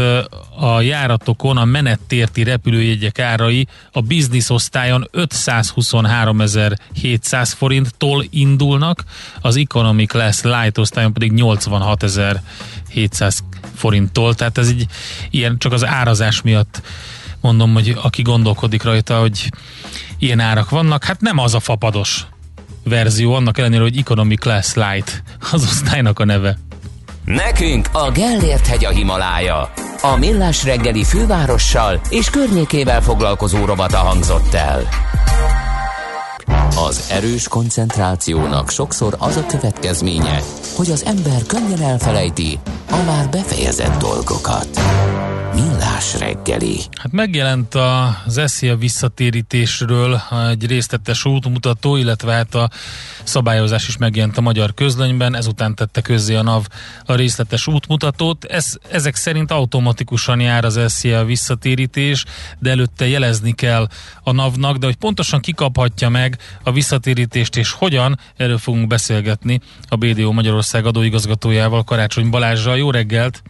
a járatokon a menettérti repülőjegyek árai a business osztályon 523.700 forinttól indulnak, az economy class light osztályon pedig 86.700 forinttól, tehát ez egy ilyen csak az árazás miatt mondom, hogy aki gondolkodik rajta, hogy ilyen árak vannak, hát nem az a fapados verzió, annak ellenére, hogy Economy Class Light az osztálynak a neve. Nekünk a Gellért hegy a Himalája. A millás reggeli fővárossal és környékével foglalkozó robata hangzott el. Az erős koncentrációnak sokszor az a következménye, hogy az ember könnyen elfelejti a már befejezett dolgokat. Millás reggeli. Hát megjelent az SZIA visszatérítésről egy részletes útmutató, illetve hát a szabályozás is megjelent a magyar közlönyben, ezután tette közzé a NAV a részletes útmutatót. Ez, ezek szerint automatikusan jár az SZIA visszatérítés, de előtte jelezni kell a NAV-nak, de hogy pontosan kikaphatja meg a visszatérítést és hogyan, erről fogunk beszélgetni a BDO Magyarország adóigazgatójával, Karácsony Balázsral. Jó reggelt!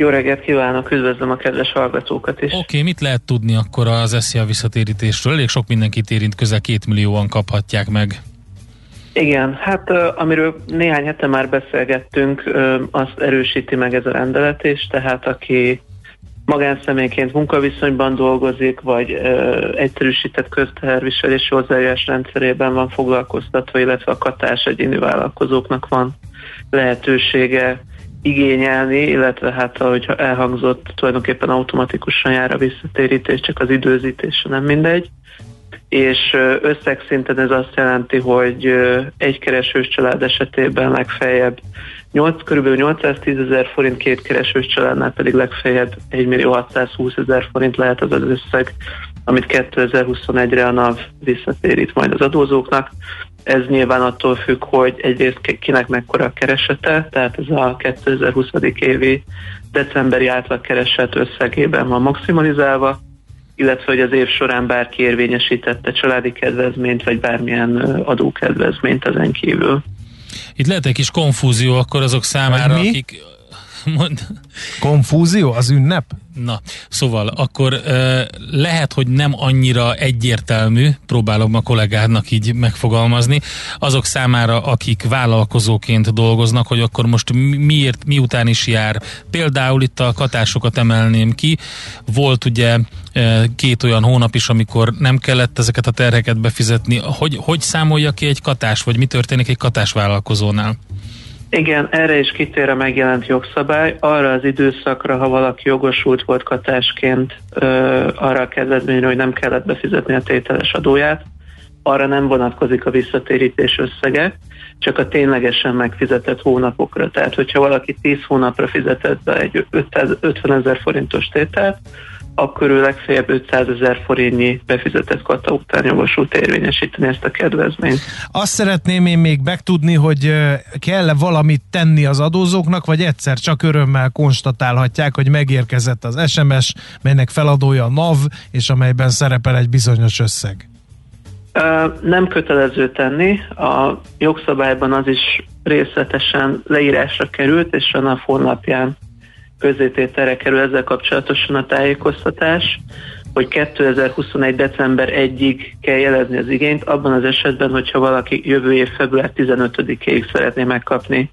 Jó reggelt kívánok, üdvözlöm a kedves hallgatókat is. Oké, okay, mit lehet tudni akkor az SZIA visszatérítésről? Elég sok mindenkit érint, közel két millióan kaphatják meg. Igen, hát amiről néhány hete már beszélgettünk, azt erősíti meg ez a rendelet is, tehát aki magánszemélyként munkaviszonyban dolgozik, vagy ö, egyszerűsített közteherviselési hozzájárás rendszerében van foglalkoztatva, illetve a katás egyéni vállalkozóknak van lehetősége igényelni, illetve hát ahogy elhangzott, tulajdonképpen automatikusan jár a visszatérítés, csak az időzítése nem mindegy. És összegszinten ez azt jelenti, hogy egy keresős család esetében legfeljebb 8, kb. 810 ezer forint, két keresős családnál pedig legfeljebb 1 millió 620 ezer forint lehet az az összeg, amit 2021-re a NAV visszatérít majd az adózóknak. Ez nyilván attól függ, hogy egyrészt kinek mekkora a keresete, tehát ez a 2020. évi decemberi átlagkereset összegében van maximalizálva, illetve hogy az év során bárki érvényesítette családi kedvezményt, vagy bármilyen adókedvezményt ezen kívül. Itt lehet egy kis konfúzió akkor azok számára, akik Mond. Konfúzió az ünnep? Na, szóval akkor lehet, hogy nem annyira egyértelmű, próbálom a kollégádnak így megfogalmazni, azok számára, akik vállalkozóként dolgoznak, hogy akkor most miért, miután is jár. Például itt a katásokat emelném ki. Volt ugye két olyan hónap is, amikor nem kellett ezeket a terheket befizetni. Hogy, hogy számolja ki egy katás, vagy mi történik egy katásvállalkozónál? Igen, erre is kitér a megjelent jogszabály. Arra az időszakra, ha valaki jogosult volt katásként ö, arra a kedvezményre, hogy nem kellett befizetni a tételes adóját, arra nem vonatkozik a visszatérítés összege, csak a ténylegesen megfizetett hónapokra. Tehát, hogyha valaki 10 hónapra fizetett be egy 550 ezer forintos tételt, akkor ő legfeljebb 500 ezer forintnyi befizetett kata után jogosult érvényesíteni ezt a kedvezményt. Azt szeretném én még megtudni, hogy kell-e valamit tenni az adózóknak, vagy egyszer csak örömmel konstatálhatják, hogy megérkezett az SMS, melynek feladója a NAV, és amelyben szerepel egy bizonyos összeg. Nem kötelező tenni, a jogszabályban az is részletesen leírásra került, és a NAV honlapján közzétételre kerül ezzel kapcsolatosan a tájékoztatás, hogy 2021. december 1-ig kell jelezni az igényt, abban az esetben, hogyha valaki jövő év február 15-ig szeretné megkapni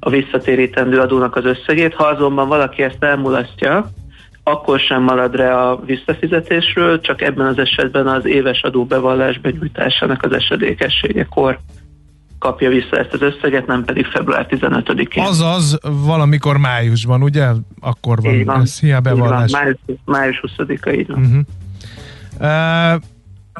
a visszatérítendő adónak az összegét. Ha azonban valaki ezt elmulasztja, akkor sem marad le a visszafizetésről, csak ebben az esetben az éves adóbevallás benyújtásának az esedékességekor kapja vissza ezt az összeget, nem pedig február 15-én. Azaz valamikor májusban, ugye? Akkor van, van. ez hiába bevallás. Május, május 20-a, így van. Uh-huh. Uh,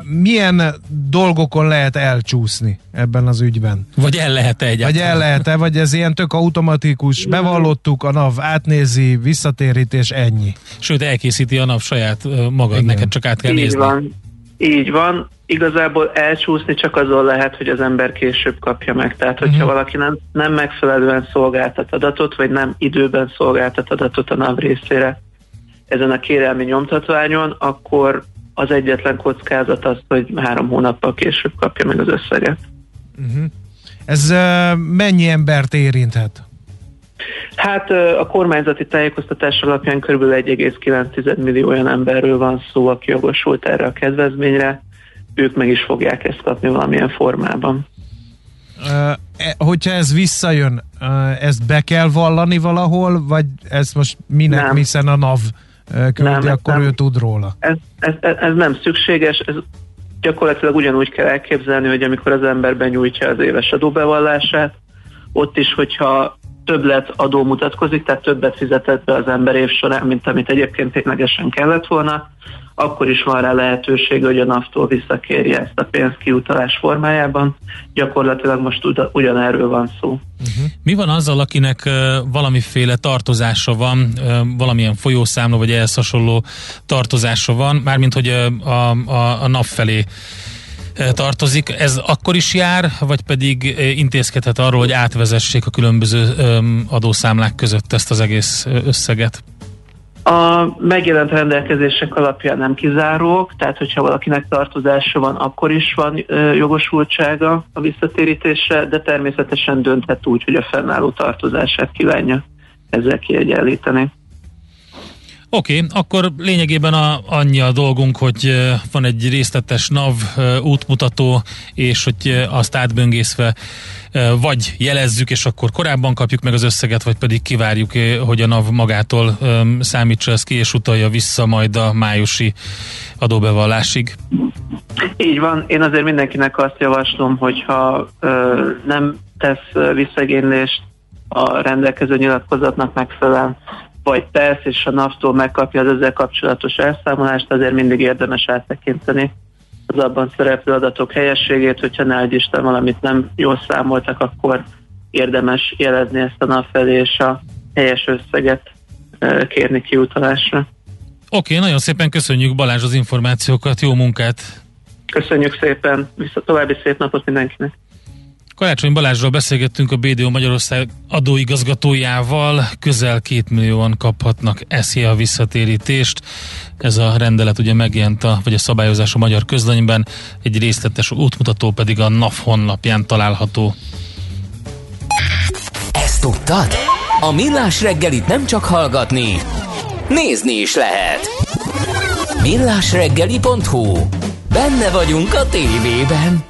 milyen dolgokon lehet elcsúszni ebben az ügyben? Vagy el lehet-e egyáltalán? Vagy el lehet-e, vagy ez ilyen tök automatikus, bevallottuk, a NAV átnézi, visszatérítés, ennyi. Sőt, elkészíti a NAV saját magad, Igen. neked csak át kell Így nézni. Van. Így van. Igazából elcsúszni csak azon lehet, hogy az ember később kapja meg. Tehát, hogyha uh-huh. valaki nem, nem megfelelően szolgáltat adatot, vagy nem időben szolgáltat adatot a NAV részére ezen a kérelmi nyomtatványon, akkor az egyetlen kockázat az, hogy három hónappal később kapja meg az összeget. Uh-huh. Ez uh, mennyi embert érinthet? Hát a kormányzati tájékoztatás alapján kb. 1,9 millió olyan emberről van szó, aki jogosult erre a kedvezményre. Ők meg is fogják ezt kapni valamilyen formában. Uh, hogyha ez visszajön, ezt be kell vallani valahol, vagy ez most minek, nem. hiszen a NAV küldi, nem, akkor nem. ő tud róla. Ez, ez, ez, ez nem szükséges, ez gyakorlatilag ugyanúgy kell elképzelni, hogy amikor az ember benyújtja az éves adóbevallását, ott is, hogyha többlet adó mutatkozik, tehát többet fizetett be az ember év során, mint amit egyébként ténylegesen kellett volna, akkor is van rá lehetőség, hogy a NAV-tól visszakérje ezt a pénzt kiutalás formájában. Gyakorlatilag most ugyanerről van szó. Uh-huh. Mi van azzal, akinek valamiféle tartozása van, valamilyen folyószámla vagy ehhez hasonló tartozása van, mármint hogy a, a, a NAV felé tartozik, ez akkor is jár, vagy pedig intézkedhet arról, hogy átvezessék a különböző adószámlák között ezt az egész összeget? A megjelent rendelkezések alapján nem kizárók, tehát hogyha valakinek tartozása van, akkor is van jogosultsága a visszatérítésre, de természetesen dönthet úgy, hogy a fennálló tartozását kívánja ezzel kiegyenlíteni. Oké, okay, akkor lényegében a, annyi a dolgunk, hogy van egy részletes NAV útmutató, és hogy azt átböngészve vagy jelezzük, és akkor korábban kapjuk meg az összeget, vagy pedig kivárjuk, hogy a NAV magától számítsa ezt ki, és utalja vissza majd a májusi adóbevallásig. Így van, én azért mindenkinek azt javaslom, hogyha ö, nem tesz visszagénlést a rendelkező nyilatkozatnak megfelelően, vagy tesz, és a NAV-tól megkapja az ezzel kapcsolatos elszámolást, azért mindig érdemes áttekinteni az abban szereplő adatok helyességét, hogyha ne Isten valamit nem jól számoltak, akkor érdemes jelezni ezt a NAV felé, és a helyes összeget kérni kiutalásra. Oké, okay, nagyon szépen köszönjük Balázs az információkat, jó munkát! Köszönjük szépen, vissza további szép napot mindenkinek! Karácsony Balázsról beszélgettünk a BDO Magyarország adóigazgatójával, közel két millióan kaphatnak a visszatérítést. Ez a rendelet ugye megjelent, a, vagy a szabályozás a magyar közlönyben, egy részletes útmutató pedig a NAV honlapján található. Ezt tudtad? A Millás reggelit nem csak hallgatni, nézni is lehet. Millásreggeli.hu Benne vagyunk a tévében.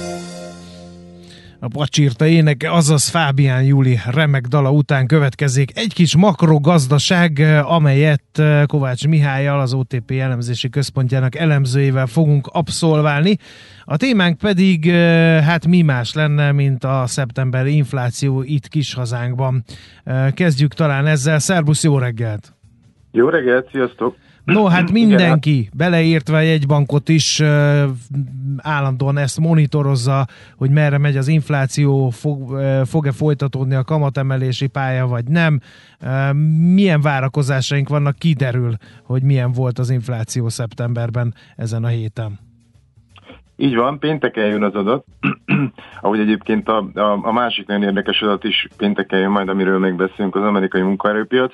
A pacsírta éneke, azaz Fábián Júli remek dala után következik egy kis makrogazdaság, amelyet Kovács Mihályal, az OTP elemzési központjának elemzőjével fogunk abszolválni. A témánk pedig hát mi más lenne, mint a szeptemberi infláció itt kis hazánkban. Kezdjük talán ezzel. Szerbusz, jó reggelt! Jó reggelt, sziasztok! No, hát mindenki, Igen. beleértve a jegybankot is állandóan ezt monitorozza, hogy merre megy az infláció, fog, fog-e folytatódni a kamatemelési pálya, vagy nem. Milyen várakozásaink vannak, kiderül, hogy milyen volt az infláció szeptemberben ezen a héten. Így van, pénteken jön az adat, ahogy egyébként a, a, a másik nagyon érdekes adat is pénteken jön majd, amiről még beszélünk, az amerikai munkaerőpiac.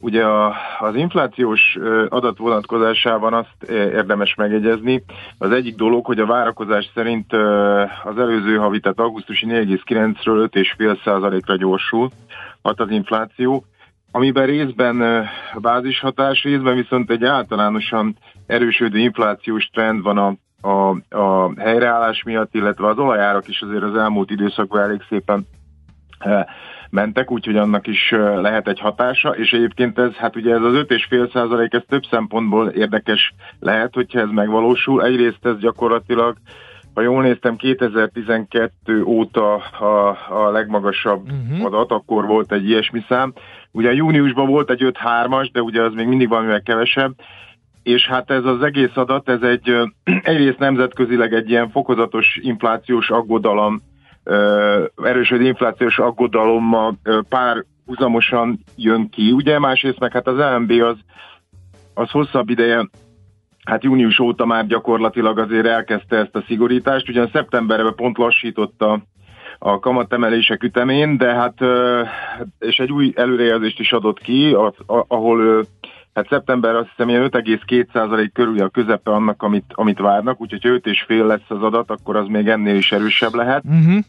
Ugye a, az inflációs adat vonatkozásában azt érdemes megegyezni. Az egyik dolog, hogy a várakozás szerint az előző havi, tehát augusztusi 4,9-ről 5,5%-ra gyorsul hat az infláció, amiben részben bázishatás, részben viszont egy általánosan erősödő inflációs trend van a, a, a helyreállás miatt, illetve az olajárak is azért az elmúlt időszakban elég szépen mentek, úgyhogy annak is lehet egy hatása, és egyébként ez, hát ugye ez az 5,5 százalék, ez több szempontból érdekes lehet, hogyha ez megvalósul. Egyrészt ez gyakorlatilag ha jól néztem, 2012 óta a, a legmagasabb uh-huh. adat, akkor volt egy ilyesmi szám. Ugye júniusban volt egy 5-3-as, de ugye az még mindig valamivel kevesebb, és hát ez az egész adat, ez egy egyrészt nemzetközileg egy ilyen fokozatos inflációs aggodalom erősödő inflációs aggodalommal pár huzamosan jön ki, ugye, másrészt meg hát az LMB az, az hosszabb ideje, hát június óta már gyakorlatilag azért elkezdte ezt a szigorítást, ugyan szeptemberben pont lassította a kamatemelések ütemén, de hát és egy új előrejelzést is adott ki, ahol hát szeptember azt hiszem ilyen 5,2% körül a közepe annak, amit, amit várnak, úgyhogy 5,5 lesz az adat, akkor az még ennél is erősebb lehet. Uh-huh.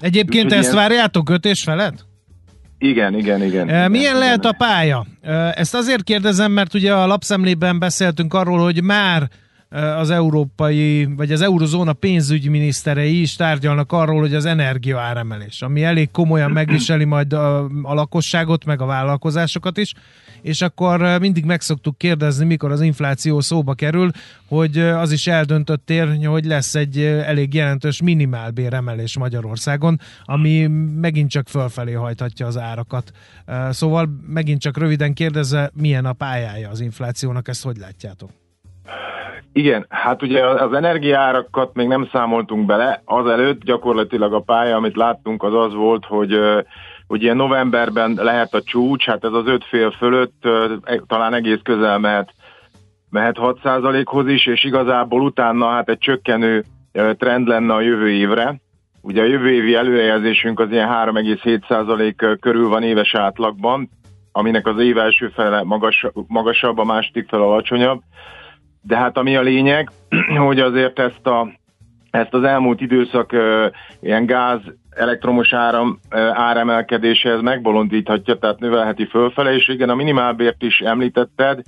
Egyébként Úgy, ezt ilyen... várjátok öt és felett? Igen, igen, igen. Milyen igen, lehet igen. a pálya? Ezt azért kérdezem, mert ugye a lapszemlében beszéltünk arról, hogy már az európai, vagy az eurozóna pénzügyminiszterei is tárgyalnak arról, hogy az energia áremelés, ami elég komolyan megviseli majd a, a lakosságot, meg a vállalkozásokat is, és akkor mindig meg szoktuk kérdezni, mikor az infláció szóba kerül, hogy az is eldöntött ér, hogy lesz egy elég jelentős minimálbéremelés Magyarországon, ami megint csak fölfelé hajthatja az árakat. Szóval megint csak röviden kérdezze, milyen a pályája az inflációnak, ezt hogy látjátok? Igen, hát ugye az energiárakat még nem számoltunk bele, azelőtt gyakorlatilag a pálya, amit láttunk, az az volt, hogy ugye novemberben lehet a csúcs, hát ez az öt fél fölött e, talán egész közel mehet, mehet 6%-hoz is, és igazából utána hát egy csökkenő trend lenne a jövő évre. Ugye a jövő évi előrejelzésünk az ilyen 3,7% körül van éves átlagban, aminek az év első fele magas, magasabb, a második fele alacsonyabb. De hát ami a lényeg, hogy azért ezt, a, ezt az elmúlt időszak ilyen gáz, elektromos áram áremelkedése ez megbolondíthatja, tehát növelheti fölfele, és igen, a minimálbért is említetted,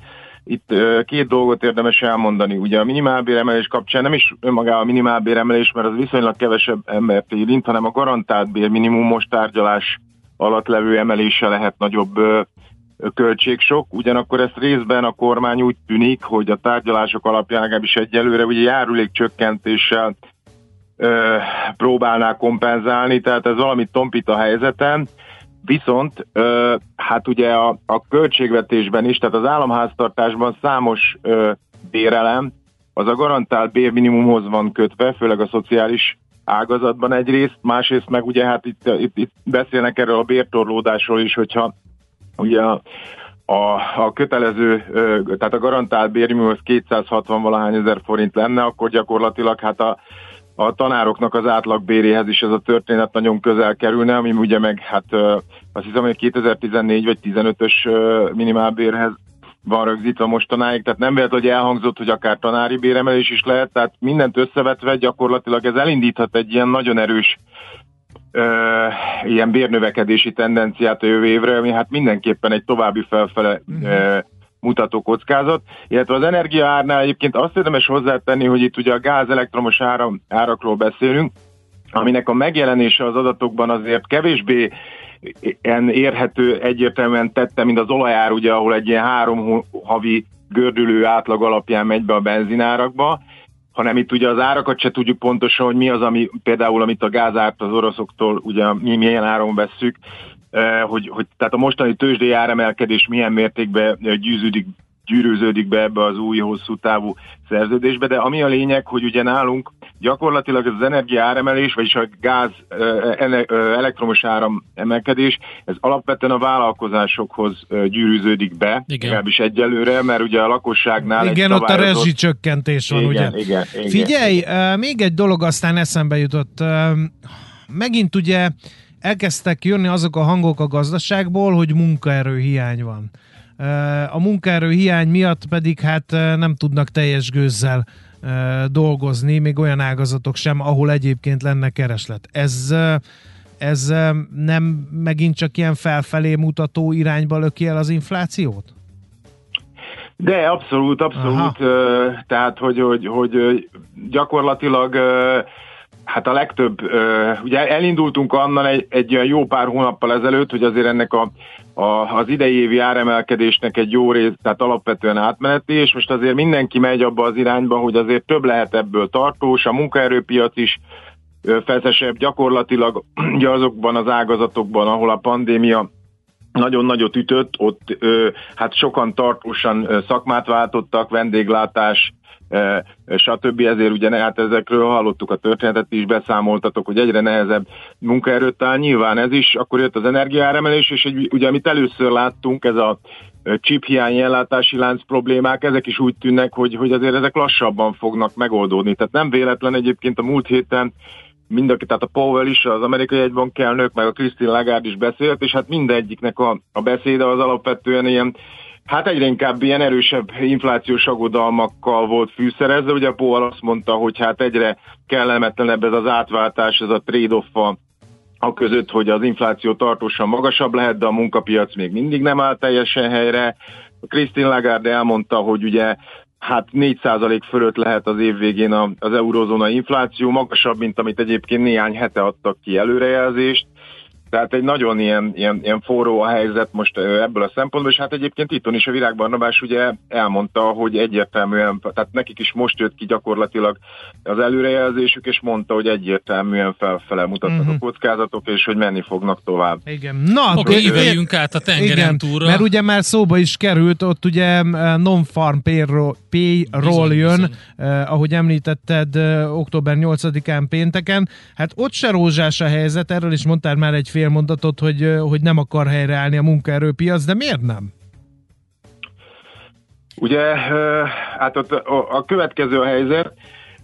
itt két dolgot érdemes elmondani. Ugye a minimálbéremelés kapcsán nem is önmagában a minimálbéremelés, mert az viszonylag kevesebb embert érint, hanem a garantált bér minimumos tárgyalás alatt levő emelése lehet nagyobb költségsok, ugyanakkor ezt részben a kormány úgy tűnik, hogy a tárgyalások alapján legalábbis egyelőre ugye járulék csökkentéssel ö, próbálná kompenzálni, tehát ez valamit tompít a helyzeten, viszont ö, hát ugye a, a költségvetésben is, tehát az államháztartásban számos ö, bérelem, az a garantált bérminimumhoz van kötve, főleg a szociális ágazatban egyrészt, másrészt meg ugye hát itt, itt, itt beszélnek erről a bértorlódásról is, hogyha Ugye a, a, a kötelező, tehát a garantált bérmű az 260 valahány ezer forint lenne, akkor gyakorlatilag hát a, a tanároknak az átlagbéréhez is ez a történet nagyon közel kerülne, ami ugye meg hát azt hiszem, hogy 2014 vagy 15-ös minimálbérhez van rögzítve mostanáig, tehát nem véletlen, hogy elhangzott, hogy akár tanári béremelés is lehet, tehát mindent összevetve gyakorlatilag ez elindíthat egy ilyen nagyon erős ö, ilyen bérnövekedési tendenciát a jövő évre, ami hát mindenképpen egy további felfele uh-huh. Mutató kockázat. Illetve az energia árnál egyébként azt érdemes hozzátenni, hogy itt ugye a gáz elektromos áram, árakról beszélünk, aminek a megjelenése az adatokban azért kevésbé érhető egyértelműen tette, mint az olajár, ugye, ahol egy ilyen három havi gördülő átlag alapján megy be a benzinárakba, hanem itt ugye az árakat se tudjuk pontosan, hogy mi az, ami például, amit a gázárt az oroszoktól, ugye mi milyen áron vesszük, hogy, hogy tehát a mostani tőzsdei áremelkedés milyen mértékben gyűződik gyűrűződik be ebbe az új hosszú távú szerződésbe, de ami a lényeg, hogy ugye nálunk gyakorlatilag ez az energia áremelés, vagyis a gáz elektromos áram emelkedés, ez alapvetően a vállalkozásokhoz gyűrűződik be, igen. legalábbis egyelőre, mert ugye a lakosságnál Igen, ott a rezsicsökkentés van, igen, ugye? Igen, igen, Figyelj, még egy dolog aztán eszembe jutott. Megint ugye elkezdtek jönni azok a hangok a gazdaságból, hogy munkaerő hiány van. A munkaerő hiány miatt pedig hát nem tudnak teljes gőzzel dolgozni, még olyan ágazatok sem, ahol egyébként lenne kereslet. Ez, ez nem megint csak ilyen felfelé mutató irányba löki el az inflációt? De abszolút, abszolút. Aha. Tehát, hogy, hogy, hogy gyakorlatilag hát a legtöbb, ugye elindultunk annal egy, egy jó pár hónappal ezelőtt, hogy azért ennek a, a, az idei évi áremelkedésnek egy jó rész, tehát alapvetően átmeneti, és most azért mindenki megy abba az irányba, hogy azért több lehet ebből tartós, a munkaerőpiac is feszesebb gyakorlatilag ugye azokban az ágazatokban, ahol a pandémia nagyon nagyot ütött, ott hát sokan tartósan szakmát váltottak, vendéglátás, stb. Ezért ugye hát ezekről hallottuk a történetet is, beszámoltatok, hogy egyre nehezebb munkaerőt áll. Nyilván ez is, akkor jött az energiáremelés, és egy, ugye amit először láttunk, ez a chip hiány ellátási lánc problémák, ezek is úgy tűnnek, hogy, hogy azért ezek lassabban fognak megoldódni. Tehát nem véletlen egyébként a múlt héten mindenki, tehát a Powell is, az amerikai egybankelnök, meg a Christine Lagarde is beszélt, és hát mindegyiknek a, a beszéde az alapvetően ilyen Hát egyre inkább ilyen erősebb inflációs aggodalmakkal volt fűszerezve. Ugye Powell azt mondta, hogy hát egyre kellemetlenebb ez az átváltás, ez a trade-off a között, hogy az infláció tartósan magasabb lehet, de a munkapiac még mindig nem áll teljesen helyre. Christine Lagarde elmondta, hogy ugye hát 4% fölött lehet az év végén az eurozóna infláció, magasabb, mint amit egyébként néhány hete adtak ki előrejelzést. Tehát egy nagyon ilyen, ilyen, ilyen forró a helyzet most ebből a szempontból, és hát egyébként itt is a Virág Barnabás ugye elmondta, hogy egyértelműen, tehát nekik is most jött ki gyakorlatilag az előrejelzésük, és mondta, hogy egyértelműen felfele mutatnak uh-huh. a mhm. kockázatok, és hogy menni fognak tovább. Igen. Na, okay, íveljünk át a tengeren igen, túlra. Mert ugye már szóba is került, ott ugye non-farm payroll, payroll jön, bizony. Eh, ahogy említetted, eh, október 8-án pénteken. Hát ott se rózsás a helyzet, erről is mondtál már egy fél fél mondatot, hogy, hogy nem akar helyreállni a munkaerőpiac, de miért nem? Ugye, hát ott a következő a helyzet,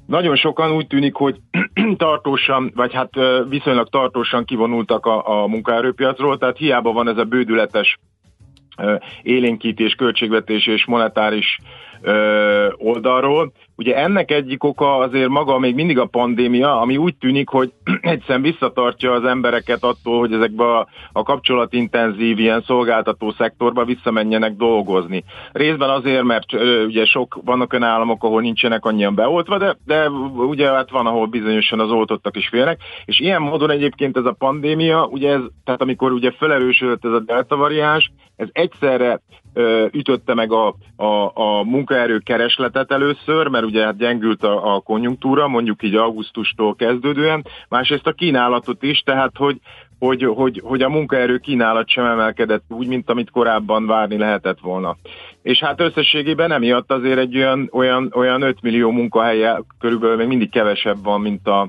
nagyon sokan úgy tűnik, hogy tartósan, vagy hát viszonylag tartósan kivonultak a, a munkaerőpiacról, tehát hiába van ez a bődületes élénkítés, költségvetés és monetáris oldalról. Ugye ennek egyik oka azért maga még mindig a pandémia, ami úgy tűnik, hogy egyszerűen visszatartja az embereket attól, hogy ezekbe a, a kapcsolatintenzív ilyen szolgáltató szektorba visszamenjenek dolgozni. Részben azért, mert ö, ugye sok vannak olyan államok, ahol nincsenek annyian beoltva, de, de ugye hát van, ahol bizonyosan az oltottak is félnek, és ilyen módon egyébként ez a pandémia, ugye ez, tehát amikor ugye felerősödött ez a delta variáns, ez egyszerre ütötte meg a, a, a munkaerő keresletet először, mert ugye hát gyengült a, a konjunktúra, mondjuk így augusztustól kezdődően, másrészt a kínálatot is, tehát hogy, hogy, hogy, hogy a munkaerő kínálat sem emelkedett úgy, mint amit korábban várni lehetett volna. És hát összességében emiatt azért egy olyan, olyan, olyan 5 millió munkahelye körülbelül még mindig kevesebb van, mint a,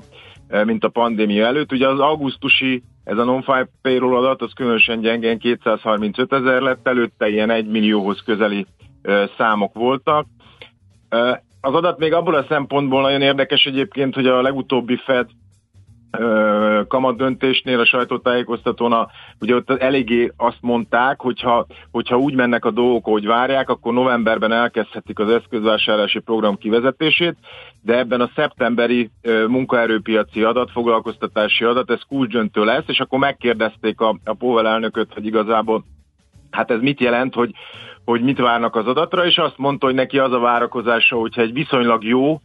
mint a pandémia előtt. Ugye az augusztusi, ez a non-five payroll adat, az különösen gyengén 235 ezer lett, előtte ilyen 1 millióhoz közeli számok voltak. Az adat még abból a szempontból nagyon érdekes egyébként, hogy a legutóbbi Fed kamat döntésnél a sajtótájékoztatón a, ugye ott eléggé azt mondták, hogyha, hogyha úgy mennek a dolgok, hogy várják, akkor novemberben elkezdhetik az eszközvásárlási program kivezetését, de ebben a szeptemberi munkaerőpiaci adat, foglalkoztatási adat, ez kulcsdöntő lesz, és akkor megkérdezték a, a Powell elnököt, hogy igazából hát ez mit jelent, hogy, hogy mit várnak az adatra, és azt mondta, hogy neki az a várakozása, hogyha egy viszonylag jó,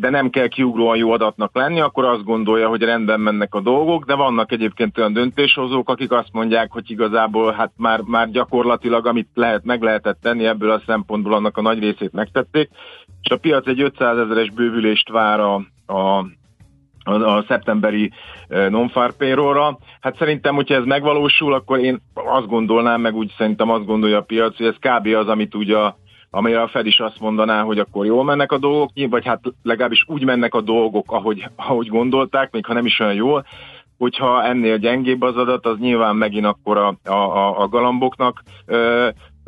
de nem kell kiugróan jó adatnak lenni, akkor azt gondolja, hogy rendben mennek a dolgok, de vannak egyébként olyan döntéshozók, akik azt mondják, hogy igazából hát már, már gyakorlatilag amit lehet, meg lehetett tenni ebből a szempontból annak a nagy részét megtették, és a piac egy 500 ezeres bővülést vár a, a, a, szeptemberi non-far payroll-ra. Hát szerintem, hogyha ez megvalósul, akkor én azt gondolnám, meg úgy szerintem azt gondolja a piac, hogy ez kb. az, amit ugye a amire a Fed is azt mondaná, hogy akkor jól mennek a dolgok, vagy hát legalábbis úgy mennek a dolgok, ahogy, ahogy gondolták, még ha nem is olyan jól, hogyha ennél gyengébb az adat, az nyilván megint akkor a, a, a galamboknak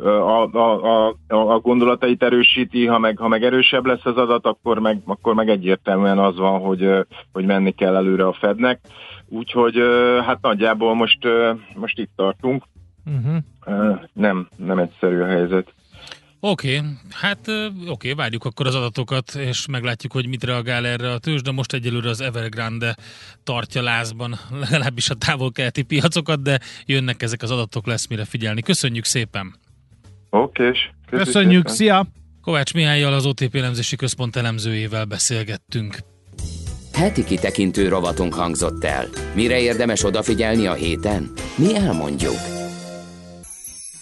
a, a, a, a gondolatait erősíti, ha meg, ha meg erősebb lesz az adat, akkor meg, akkor meg egyértelműen az van, hogy, hogy menni kell előre a Fednek. Úgyhogy hát nagyjából most, most itt tartunk. Uh-huh. Nem, nem egyszerű a helyzet. Oké, okay. hát oké, okay, várjuk akkor az adatokat, és meglátjuk, hogy mit reagál erre a tőzs, de most egyelőre az Evergrande tartja lázban legalábbis a távol-keleti piacokat, de jönnek ezek az adatok, lesz mire figyelni. Köszönjük szépen! Oké, okay, köszönjük, szépen. szia! Kovács Mihályjal, az OTP elemzési központ elemzőjével beszélgettünk. Heti kitekintő rovatunk hangzott el. Mire érdemes odafigyelni a héten? Mi elmondjuk.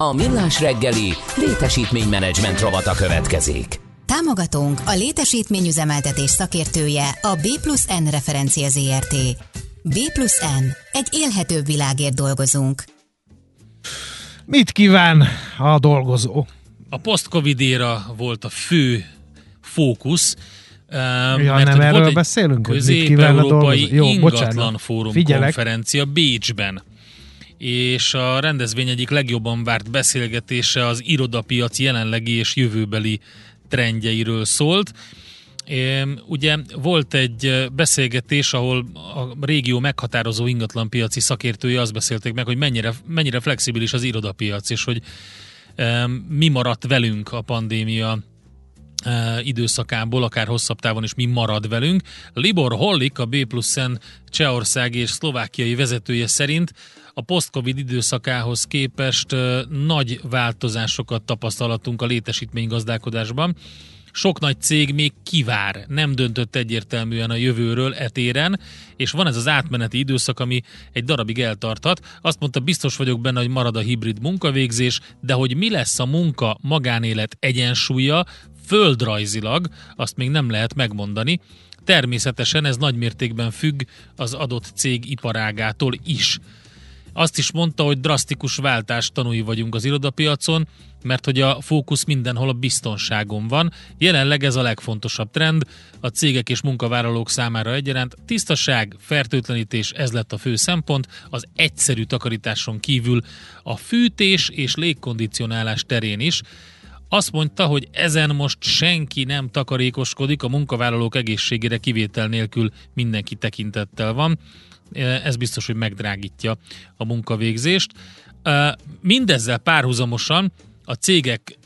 A millás reggeli létesítménymenedzsment rovata következik. Támogatónk a létesítményüzemeltetés szakértője a B plusz N referencia ZRT. B plusz N. Egy élhetőbb világért dolgozunk. Mit kíván a dolgozó? A post-covid éra volt a fő fókusz, Ja, mert nem erről beszélünk, hogy mit kíván a dolgozó? Jó, ingatlan bocsánat. fórum Figyelek. konferencia Bécsben és a rendezvény egyik legjobban várt beszélgetése az irodapiac jelenlegi és jövőbeli trendjeiről szólt. Ugye volt egy beszélgetés, ahol a régió meghatározó ingatlanpiaci szakértői azt beszélték meg, hogy mennyire, mennyire flexibilis az irodapiac, és hogy mi maradt velünk a pandémia időszakából, akár hosszabb távon is mi marad velünk. Libor Hollik, a B plusz Csehország és szlovákiai vezetője szerint a post-covid időszakához képest nagy változásokat tapasztalatunk a létesítménygazdálkodásban. Sok nagy cég még kivár, nem döntött egyértelműen a jövőről etéren, és van ez az átmeneti időszak, ami egy darabig eltarthat. Azt mondta, biztos vagyok benne, hogy marad a hibrid munkavégzés, de hogy mi lesz a munka magánélet egyensúlya, földrajzilag, azt még nem lehet megmondani. Természetesen ez nagymértékben függ az adott cég iparágától is. Azt is mondta, hogy drasztikus váltás tanúi vagyunk az irodapiacon, mert hogy a fókusz mindenhol a biztonságon van. Jelenleg ez a legfontosabb trend, a cégek és munkavállalók számára egyaránt. Tisztaság, fertőtlenítés, ez lett a fő szempont, az egyszerű takarításon kívül a fűtés és légkondicionálás terén is. Azt mondta, hogy ezen most senki nem takarékoskodik, a munkavállalók egészségére kivétel nélkül mindenki tekintettel van ez biztos, hogy megdrágítja a munkavégzést. Mindezzel párhuzamosan a cégek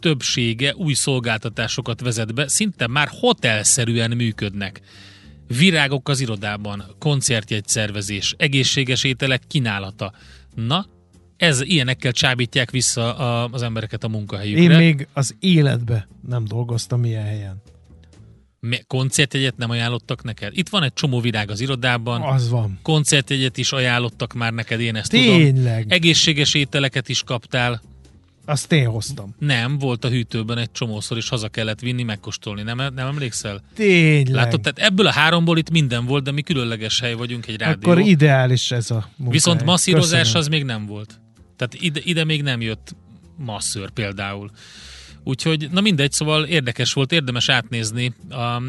többsége új szolgáltatásokat vezet be, szinte már hotelszerűen működnek. Virágok az irodában, koncertjegyszervezés, egészséges ételek kínálata. Na, ez ilyenekkel csábítják vissza a, az embereket a munkahelyükre. Én még az életbe nem dolgoztam ilyen helyen koncertjegyet nem ajánlottak neked? Itt van egy csomó virág az irodában. Az van. Koncertjegyet is ajánlottak már neked, én ezt Tényleg? tudom. Egészséges ételeket is kaptál. Azt én hoztam. Nem, volt a hűtőben egy csomószor, és haza kellett vinni, megkóstolni. Nem, nem emlékszel? Tényleg. Látod, tehát ebből a háromból itt minden volt, de mi különleges hely vagyunk, egy rádió. Akkor ideális ez a munkahely. Viszont masszírozás Köszönöm. az még nem volt. Tehát ide, ide még nem jött masszőr például. Úgyhogy, na mindegy, szóval érdekes volt, érdemes átnézni.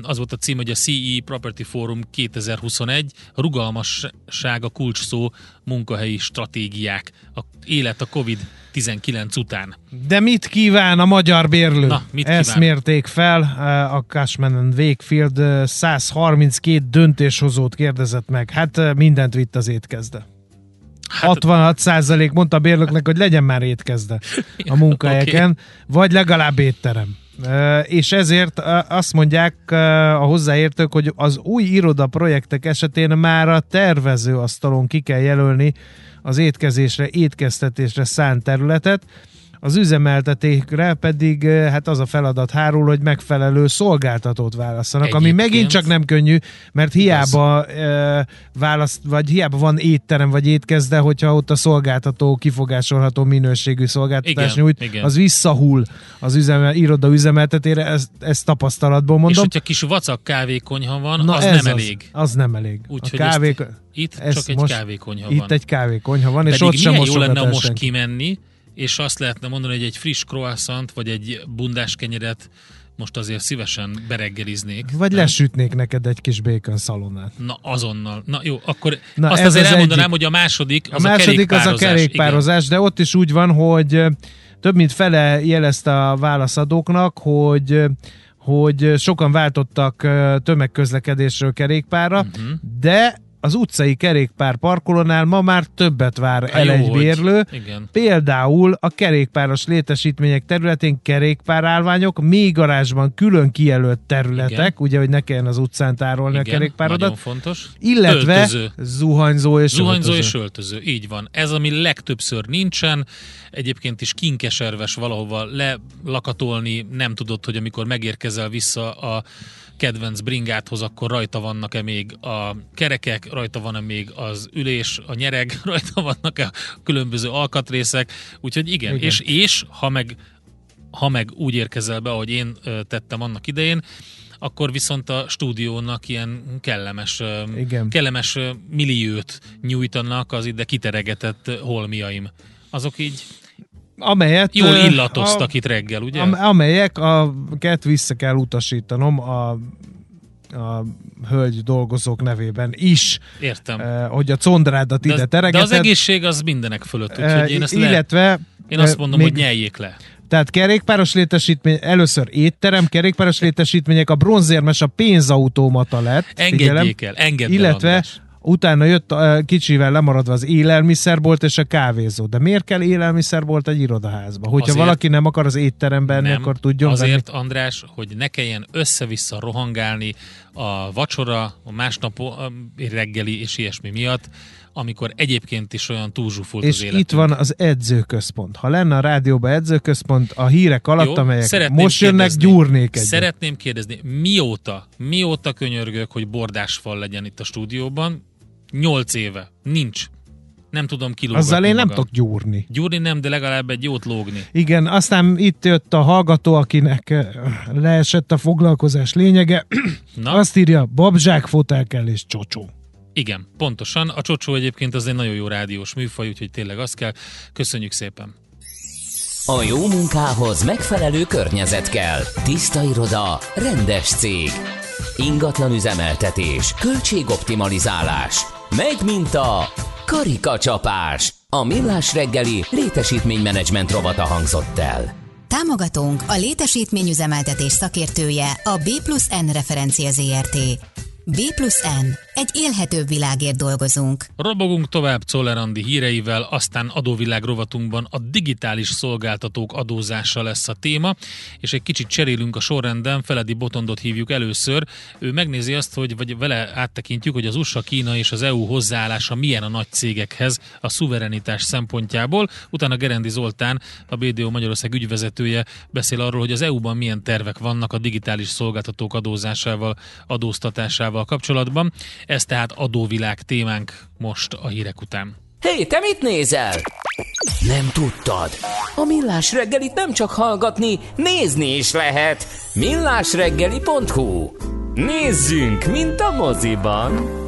Az volt a cím, hogy a CE Property Forum 2021, a rugalmasság a kulcs szó, munkahelyi stratégiák, a élet a COVID-19 után. De mit kíván a magyar bérlő? Na, mit Ezt kíván? mérték fel, a Cashman Wakefield 132 döntéshozót kérdezett meg. Hát mindent vitt az étkezde. Hát, 66 százalék mondta a bérlőknek, hogy legyen már étkezde a munkahelyeken, okay. vagy legalább étterem. És ezért azt mondják a hozzáértők, hogy az új iroda projektek esetén már a tervező asztalon ki kell jelölni az étkezésre, étkeztetésre szánt területet, az üzemeltetésre pedig hát az a feladat hárul, hogy megfelelő szolgáltatót válasszanak, Egyébként. ami megint csak nem könnyű, mert hiába e, választ, vagy hiába van étterem vagy étkezde, hogyha ott a szolgáltató kifogásolható minőségű szolgáltatás igen, nyújt, igen. az visszahull az üzemel, iroda üzemeltetére, ezt, ezt tapasztalatból mondom. És hogyha kis vacak kávékonyha van, Na az nem az, elég. Az nem elég. Úgyhogy kávé... itt csak egy kávékonyha van. Itt egy kávékonyha van, Pedig és ott sem jó lenne most kimenni, és azt lehetne mondani, hogy egy friss croissant, vagy egy bundás kenyeret most azért szívesen bereggeliznék. Vagy nem? lesütnék neked egy kis bacon szalonát. Na azonnal. Na jó, akkor Na, azt azért az elmondanám, egyik. hogy a második az a, második a az a kerékpározás, igen. de ott is úgy van, hogy több mint fele jelezte a válaszadóknak, hogy hogy sokan váltottak tömegközlekedésről kerékpárra, uh-huh. de az utcai kerékpár parkolónál ma már többet vár el jó, egy bérlő. Igen. Például a kerékpáros létesítmények területén kerékpárállványok, még garázsban külön kijelölt területek, igen. ugye, hogy ne kelljen az utcán tárolni igen, a kerékpárodat. Nagyon fontos. Illetve öltöző. zuhanyzó és zuhanyzó öltöző. és öltöző. Így van. Ez, ami legtöbbször nincsen. Egyébként is kinkeserves valahova lelakatolni, nem tudod, hogy amikor megérkezel vissza a kedvenc bringáthoz, akkor rajta vannak-e még a kerekek, rajta van-e még az ülés, a nyereg, rajta vannak-e a különböző alkatrészek, úgyhogy igen, igen. És, és ha meg ha meg úgy érkezel be, ahogy én tettem annak idején, akkor viszont a stúdiónak ilyen kellemes, Igen. kellemes milliót nyújtanak az ide kiteregetett holmiaim. Azok így amelyet... Jól illatoztak a, itt reggel, ugye? Amelyek a ket vissza kell utasítanom a a hölgy dolgozók nevében is. Értem. Eh, hogy a condrádat ide teregeted. De az egészség az mindenek fölött, úgyhogy én ezt illetve, le, én azt mondom, még, hogy nyeljék le. Tehát kerékpáros létesítmény, először étterem, kerékpáros létesítmények, a bronzérmes a pénzautomata lett. Engedjék el, engedd Illetve el, Utána jött uh, kicsivel lemaradva az élelmiszerbolt és a kávézó. De miért kell élelmiszerbolt egy irodaházba? Hogyha azért, valaki nem akar az étteremben nem, akkor tudjon Azért, venni. András, hogy ne kelljen össze-vissza rohangálni a vacsora, a másnap a reggeli és ilyesmi miatt, amikor egyébként is olyan túlzsúfolt és az életünk. itt van az edzőközpont. Ha lenne a rádióban edzőközpont, a hírek alatt, Jó, amelyek most jönnek, kérdezni, gyúrnék egyet. Szeretném kérdezni, mióta, mióta könyörgök, hogy bordásfal legyen itt a stúdióban? Nyolc éve. Nincs. Nem tudom kilógatni Azzal én magam. nem tudok gyúrni. Gyúrni nem, de legalább egy jót lógni. Igen, aztán itt jött a hallgató, akinek leesett a foglalkozás lényege. Na? Azt írja, babzsák, fotelkel és csocsó. Igen, pontosan. A csocsó egyébként az egy nagyon jó rádiós műfaj, úgyhogy tényleg azt kell. Köszönjük szépen. A jó munkához megfelelő környezet kell. Tiszta iroda, rendes cég. Ingatlan üzemeltetés, költségoptimalizálás. Megy mint a karikacsapás. A millás reggeli létesítménymenedzsment rovata hangzott el. Támogatónk a létesítményüzemeltetés szakértője a B plusz N referencia ZRT. B plusz N. Egy élhetőbb világért dolgozunk. Robogunk tovább Czoller híreivel, aztán adóvilág rovatunkban a digitális szolgáltatók adózása lesz a téma, és egy kicsit cserélünk a sorrenden, Feledi Botondot hívjuk először. Ő megnézi azt, hogy vagy vele áttekintjük, hogy az USA, Kína és az EU hozzáállása milyen a nagy cégekhez a szuverenitás szempontjából. Utána Gerendi Zoltán, a BDO Magyarország ügyvezetője beszél arról, hogy az EU-ban milyen tervek vannak a digitális szolgáltatók adózásával, adóztatásával kapcsolatban. Ez tehát adóvilág témánk most a hírek után. Hé, hey, te mit nézel? Nem tudtad? A Millás reggelit nem csak hallgatni, nézni is lehet. millásreggeli.hu Nézzünk, mint a moziban!